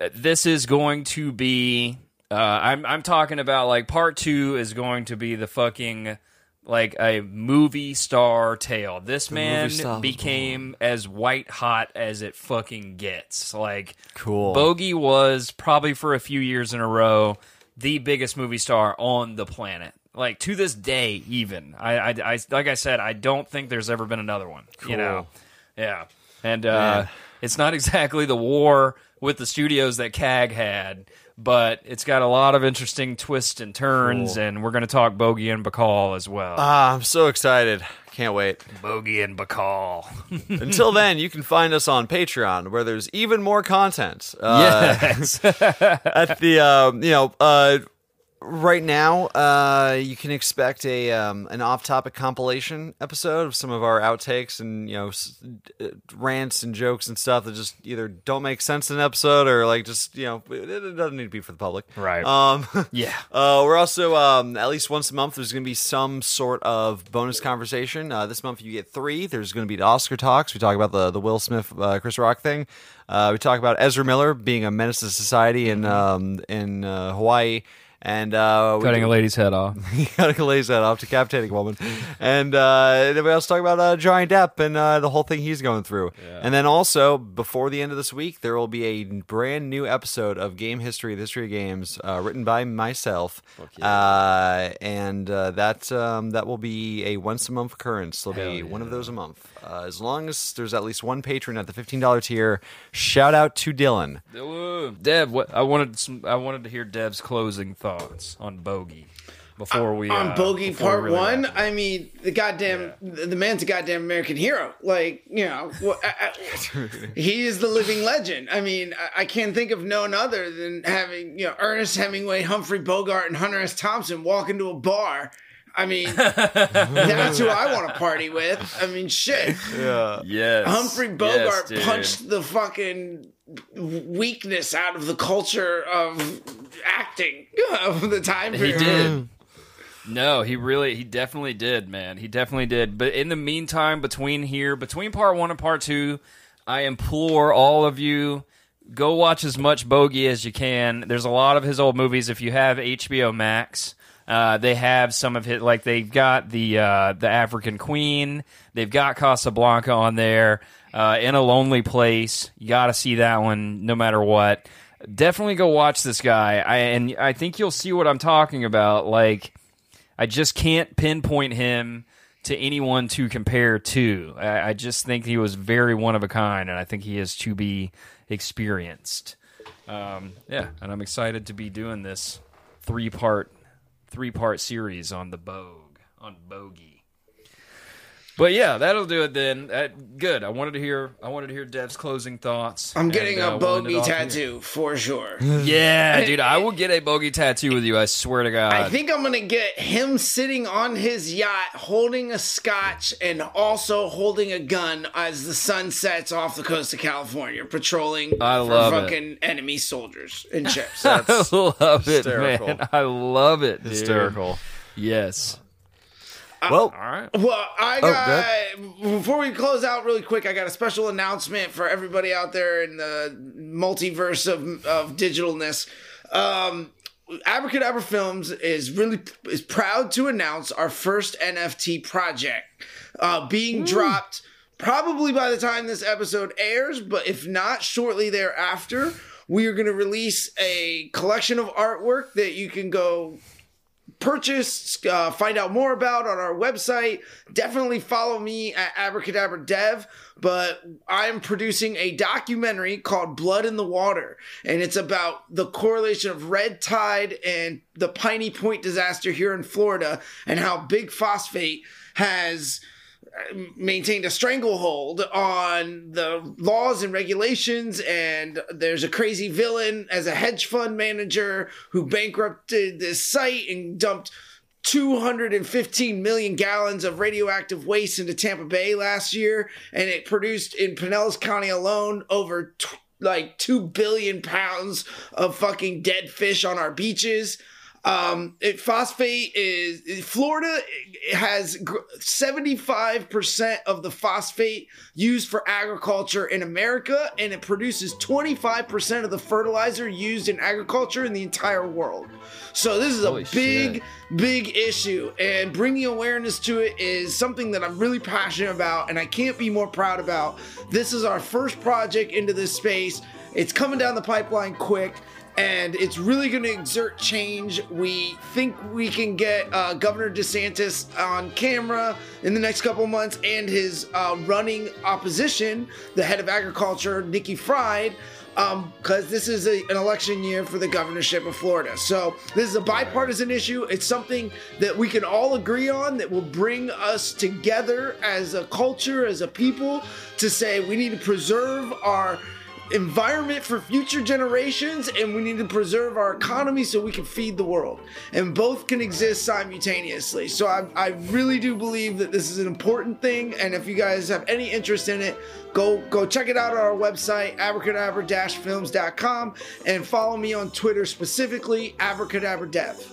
Speaker 2: uh, this is going to be. Uh, I'm I'm talking about like part two is going to be the fucking like a movie star tale. This man
Speaker 5: movie star was
Speaker 2: became as white hot as it fucking gets. Like
Speaker 5: Cool.
Speaker 2: Bogey was probably for a few years in a row the biggest movie star on the planet. Like to this day, even I, I, I like I said, I don't think there's ever been another one. You know, yeah, and uh, it's not exactly the war with the studios that CAG had, but it's got a lot of interesting twists and turns, and we're going to talk Bogey and Bacall as well.
Speaker 5: Ah, I'm so excited. Can't wait.
Speaker 2: Bogey and Bacall.
Speaker 5: Until then, you can find us on Patreon, where there's even more content. Uh,
Speaker 2: yes.
Speaker 5: at the um, you know uh, right now uh, you can expect a um, an off topic compilation episode of some of our outtakes and you know s- uh, rants and jokes and stuff that just either don't make sense in an episode or like just you know it, it doesn't need to be for the public
Speaker 2: Right.
Speaker 5: um
Speaker 2: yeah.
Speaker 5: uh, we're also um, at least once a month. There's going to be some sort of bonus conversation. Uh, this month you get three. There's going to be the Oscar talks. We talk about the the Will Smith uh, Chris Rock thing. Uh, we talk about Ezra Miller being a menace to society in um, in uh, Hawaii. And uh, we-
Speaker 2: Cutting a lady's head off.
Speaker 5: cutting a lady's head off, decapitating a woman, and uh, then we also talk about uh, Johnny Depp and uh, the whole thing he's going through. And then also before the end of this week, there will be a brand new episode of Game History, the History of Games, uh, written by myself, uh, and uh, that um, that will be a once a month occurrence. There'll be one of those a month, uh, as long as there's at least one patron at the fifteen dollar tier. Shout out to Dylan.
Speaker 2: Dev, what I wanted some, I wanted to hear Dev's closing thoughts on Bogey before we
Speaker 4: on
Speaker 2: uh,
Speaker 4: Bogey Part
Speaker 2: really
Speaker 4: One,
Speaker 2: wrap.
Speaker 4: I mean, the goddamn the, the man's a goddamn American hero. Like you know, wha- I, I, he is the living legend. I mean, I, I can't think of none other than having you know Ernest Hemingway, Humphrey Bogart, and Hunter S. Thompson walk into a bar. I mean, that's who I want to party with. I mean, shit. Yeah.
Speaker 2: Yes,
Speaker 4: Humphrey Bogart
Speaker 2: dude.
Speaker 4: punched the fucking weakness out of the culture of acting of the time
Speaker 2: He did. No, he really, he definitely did, man. He definitely did. But in the meantime, between here, between part one and part two, I implore all of you go watch as much Bogey as you can. There's a lot of his old movies. If you have HBO Max, uh, they have some of his, like they've got the uh, the African Queen. They've got Casablanca on there. Uh, in a lonely place, you got to see that one, no matter what. Definitely go watch this guy. I and I think you'll see what I'm talking about. Like. I just can't pinpoint him to anyone to compare to. I, I just think he was very one of a kind, and I think he is to be experienced. Um, yeah, and I'm excited to be doing this three part three part series on the Bogue on Bogey. But yeah, that'll do it then. Uh, good. I wanted to hear. I wanted to hear Dev's closing thoughts.
Speaker 4: I'm getting
Speaker 2: and, uh,
Speaker 4: a
Speaker 2: we'll end
Speaker 4: bogey
Speaker 2: here.
Speaker 4: tattoo for sure.
Speaker 2: Yeah, dude, I will get a bogey tattoo with you. I swear to God.
Speaker 4: I think I'm gonna get him sitting on his yacht, holding a scotch and also holding a gun as the sun sets off the coast of California, patrolling
Speaker 2: I
Speaker 4: for
Speaker 2: love it.
Speaker 4: fucking enemy soldiers and ships.
Speaker 2: I love it,
Speaker 5: hysterical.
Speaker 2: man. I love it. dude.
Speaker 5: Hysterical.
Speaker 2: Yes.
Speaker 5: Well,
Speaker 2: All right.
Speaker 4: Well, I
Speaker 5: Oh,
Speaker 4: got before we close out really quick, I got a special announcement for everybody out there in the multiverse of of digitalness. Um, Abracadabra Films is really is proud to announce our first NFT project uh, being dropped probably by the time this episode airs, but if not, shortly thereafter. We are going to release a collection of artwork that you can go purchase, uh, find out more about on our website. Definitely follow me at Abracadabra Dev. But I'm producing a documentary called Blood in the Water, and it's about the correlation of red tide and the Piney Point disaster here in Florida, and how big phosphate has maintained a stranglehold on the laws and regulations and there's a crazy villain as a hedge fund manager who bankrupted this site and dumped 215 million gallons of radioactive waste into Tampa Bay last year and it produced in Pinellas County alone over like 2 billion pounds of fucking dead fish on our beaches um, it, phosphate is Florida has 75% of the phosphate used for agriculture in America, and it produces 25% of the fertilizer used in agriculture in the entire world. So this is a
Speaker 2: Holy
Speaker 4: big,
Speaker 2: shit.
Speaker 4: big issue, and bringing awareness to it is something that I'm really passionate about, and I can't be more proud about. This is our first project into this space. It's coming down the pipeline quick and it's really going to exert change. We think we can get uh, Governor DeSantis on camera in the next couple months and his uh, running opposition, the head of agriculture, Nikki Fried. Because this is a, an election year for the governorship of Florida. So, this is a bipartisan issue. It's something that we can all agree on that will bring us together as a culture, as a people, to say we need to preserve our environment for future generations and we need to preserve our economy so we can feed the world and both can exist simultaneously so I, I really do believe that this is an important thing and if you guys have any interest in it go go check it out on our website abracadabra-films.com and follow me on twitter specifically abracadabra dev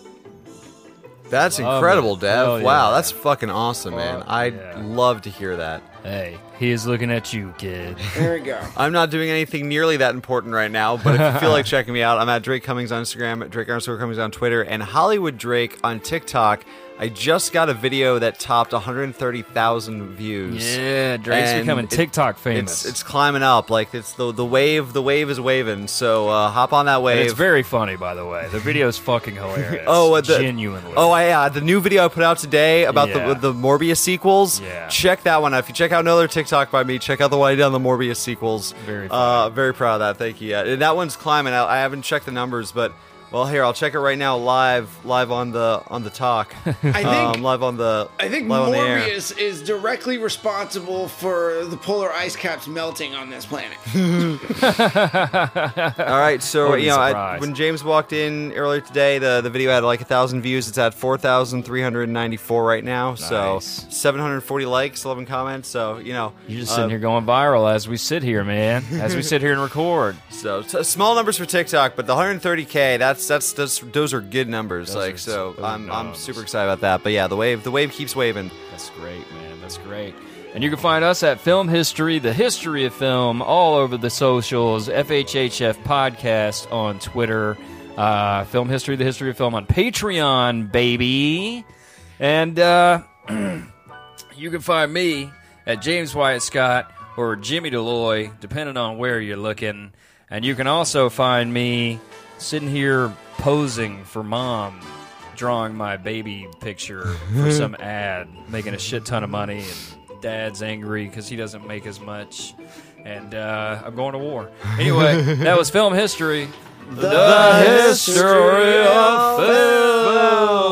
Speaker 5: That's
Speaker 2: Love
Speaker 5: incredible,
Speaker 2: it.
Speaker 5: Dev.
Speaker 2: Hell yeah.
Speaker 5: Wow, that's fucking awesome, man.
Speaker 2: Fuck
Speaker 5: I'd
Speaker 2: yeah.
Speaker 5: love to hear that.
Speaker 2: Hey, he is looking at you, kid.
Speaker 4: there we go
Speaker 5: I'm not doing anything nearly that important right now, but if you feel like checking me out, I'm at Drake Cummings on Instagram, at Drake underscore Cummings on Twitter, and Hollywood Drake on TikTok. I just got a video that topped 130,000 views.
Speaker 2: Yeah, Drake's
Speaker 5: And
Speaker 2: becoming
Speaker 5: it-
Speaker 2: TikTok famous.
Speaker 5: It's it's climbing up. Like it's the the wave. The wave is waving. So uh, hop on that
Speaker 2: And
Speaker 5: wave.
Speaker 2: it's very funny, by the way. The video is fucking hilarious.
Speaker 5: Oh, uh, the,
Speaker 2: genuinely.
Speaker 5: Oh, I, yeah, the new video I put out today about
Speaker 2: Yeah.
Speaker 5: the the Morbius sequels.
Speaker 2: Yeah.
Speaker 5: check that one out. If you check out another TikTok by me, check out the one I did on the Morbius sequels.
Speaker 2: Very
Speaker 5: uh, very proud of that. Thank you. Yeah, and that one's climbing. I, I haven't checked the numbers, but well, here I'll check it right now, live, live on the on the talk.
Speaker 4: I think
Speaker 5: um, live on the.
Speaker 4: I think
Speaker 5: live on the air.
Speaker 4: Morbius is directly responsible for the polar ice caps melting on this planet.
Speaker 5: All right, so
Speaker 2: Wouldn't
Speaker 5: you know, I, when James walked in earlier today, the the video had like a thousand views. It's at four thousand three hundred ninety four right now. So seven hundred forty likes, eleven comments. So you know,
Speaker 2: You're just
Speaker 5: uh,
Speaker 2: sitting here going viral as we sit here, man. As we sit here and record.
Speaker 5: So t- small numbers for TikTok, but the 130k, that's that's, that's those are good numbers.
Speaker 2: Those
Speaker 5: like
Speaker 2: are-
Speaker 5: so, I'm I'm super excited about that. But yeah, the wave the wave keeps waving.
Speaker 2: That's great, man. That's great. And you can find us at Film History, the history of film, all over the socials. FHHF Podcast on Twitter. Uh, film History, the history of film on Patreon, baby. And uh, you can find me at James Wyatt Scott or Jimmy Deloy, depending on where you're looking. And you can also find me sitting here posing for mom, drawing my baby picture for some ad, making a shit ton of money, and dad's angry because he doesn't make as much. And uh, I'm going to war. Anyway, that was film history. The, history of film.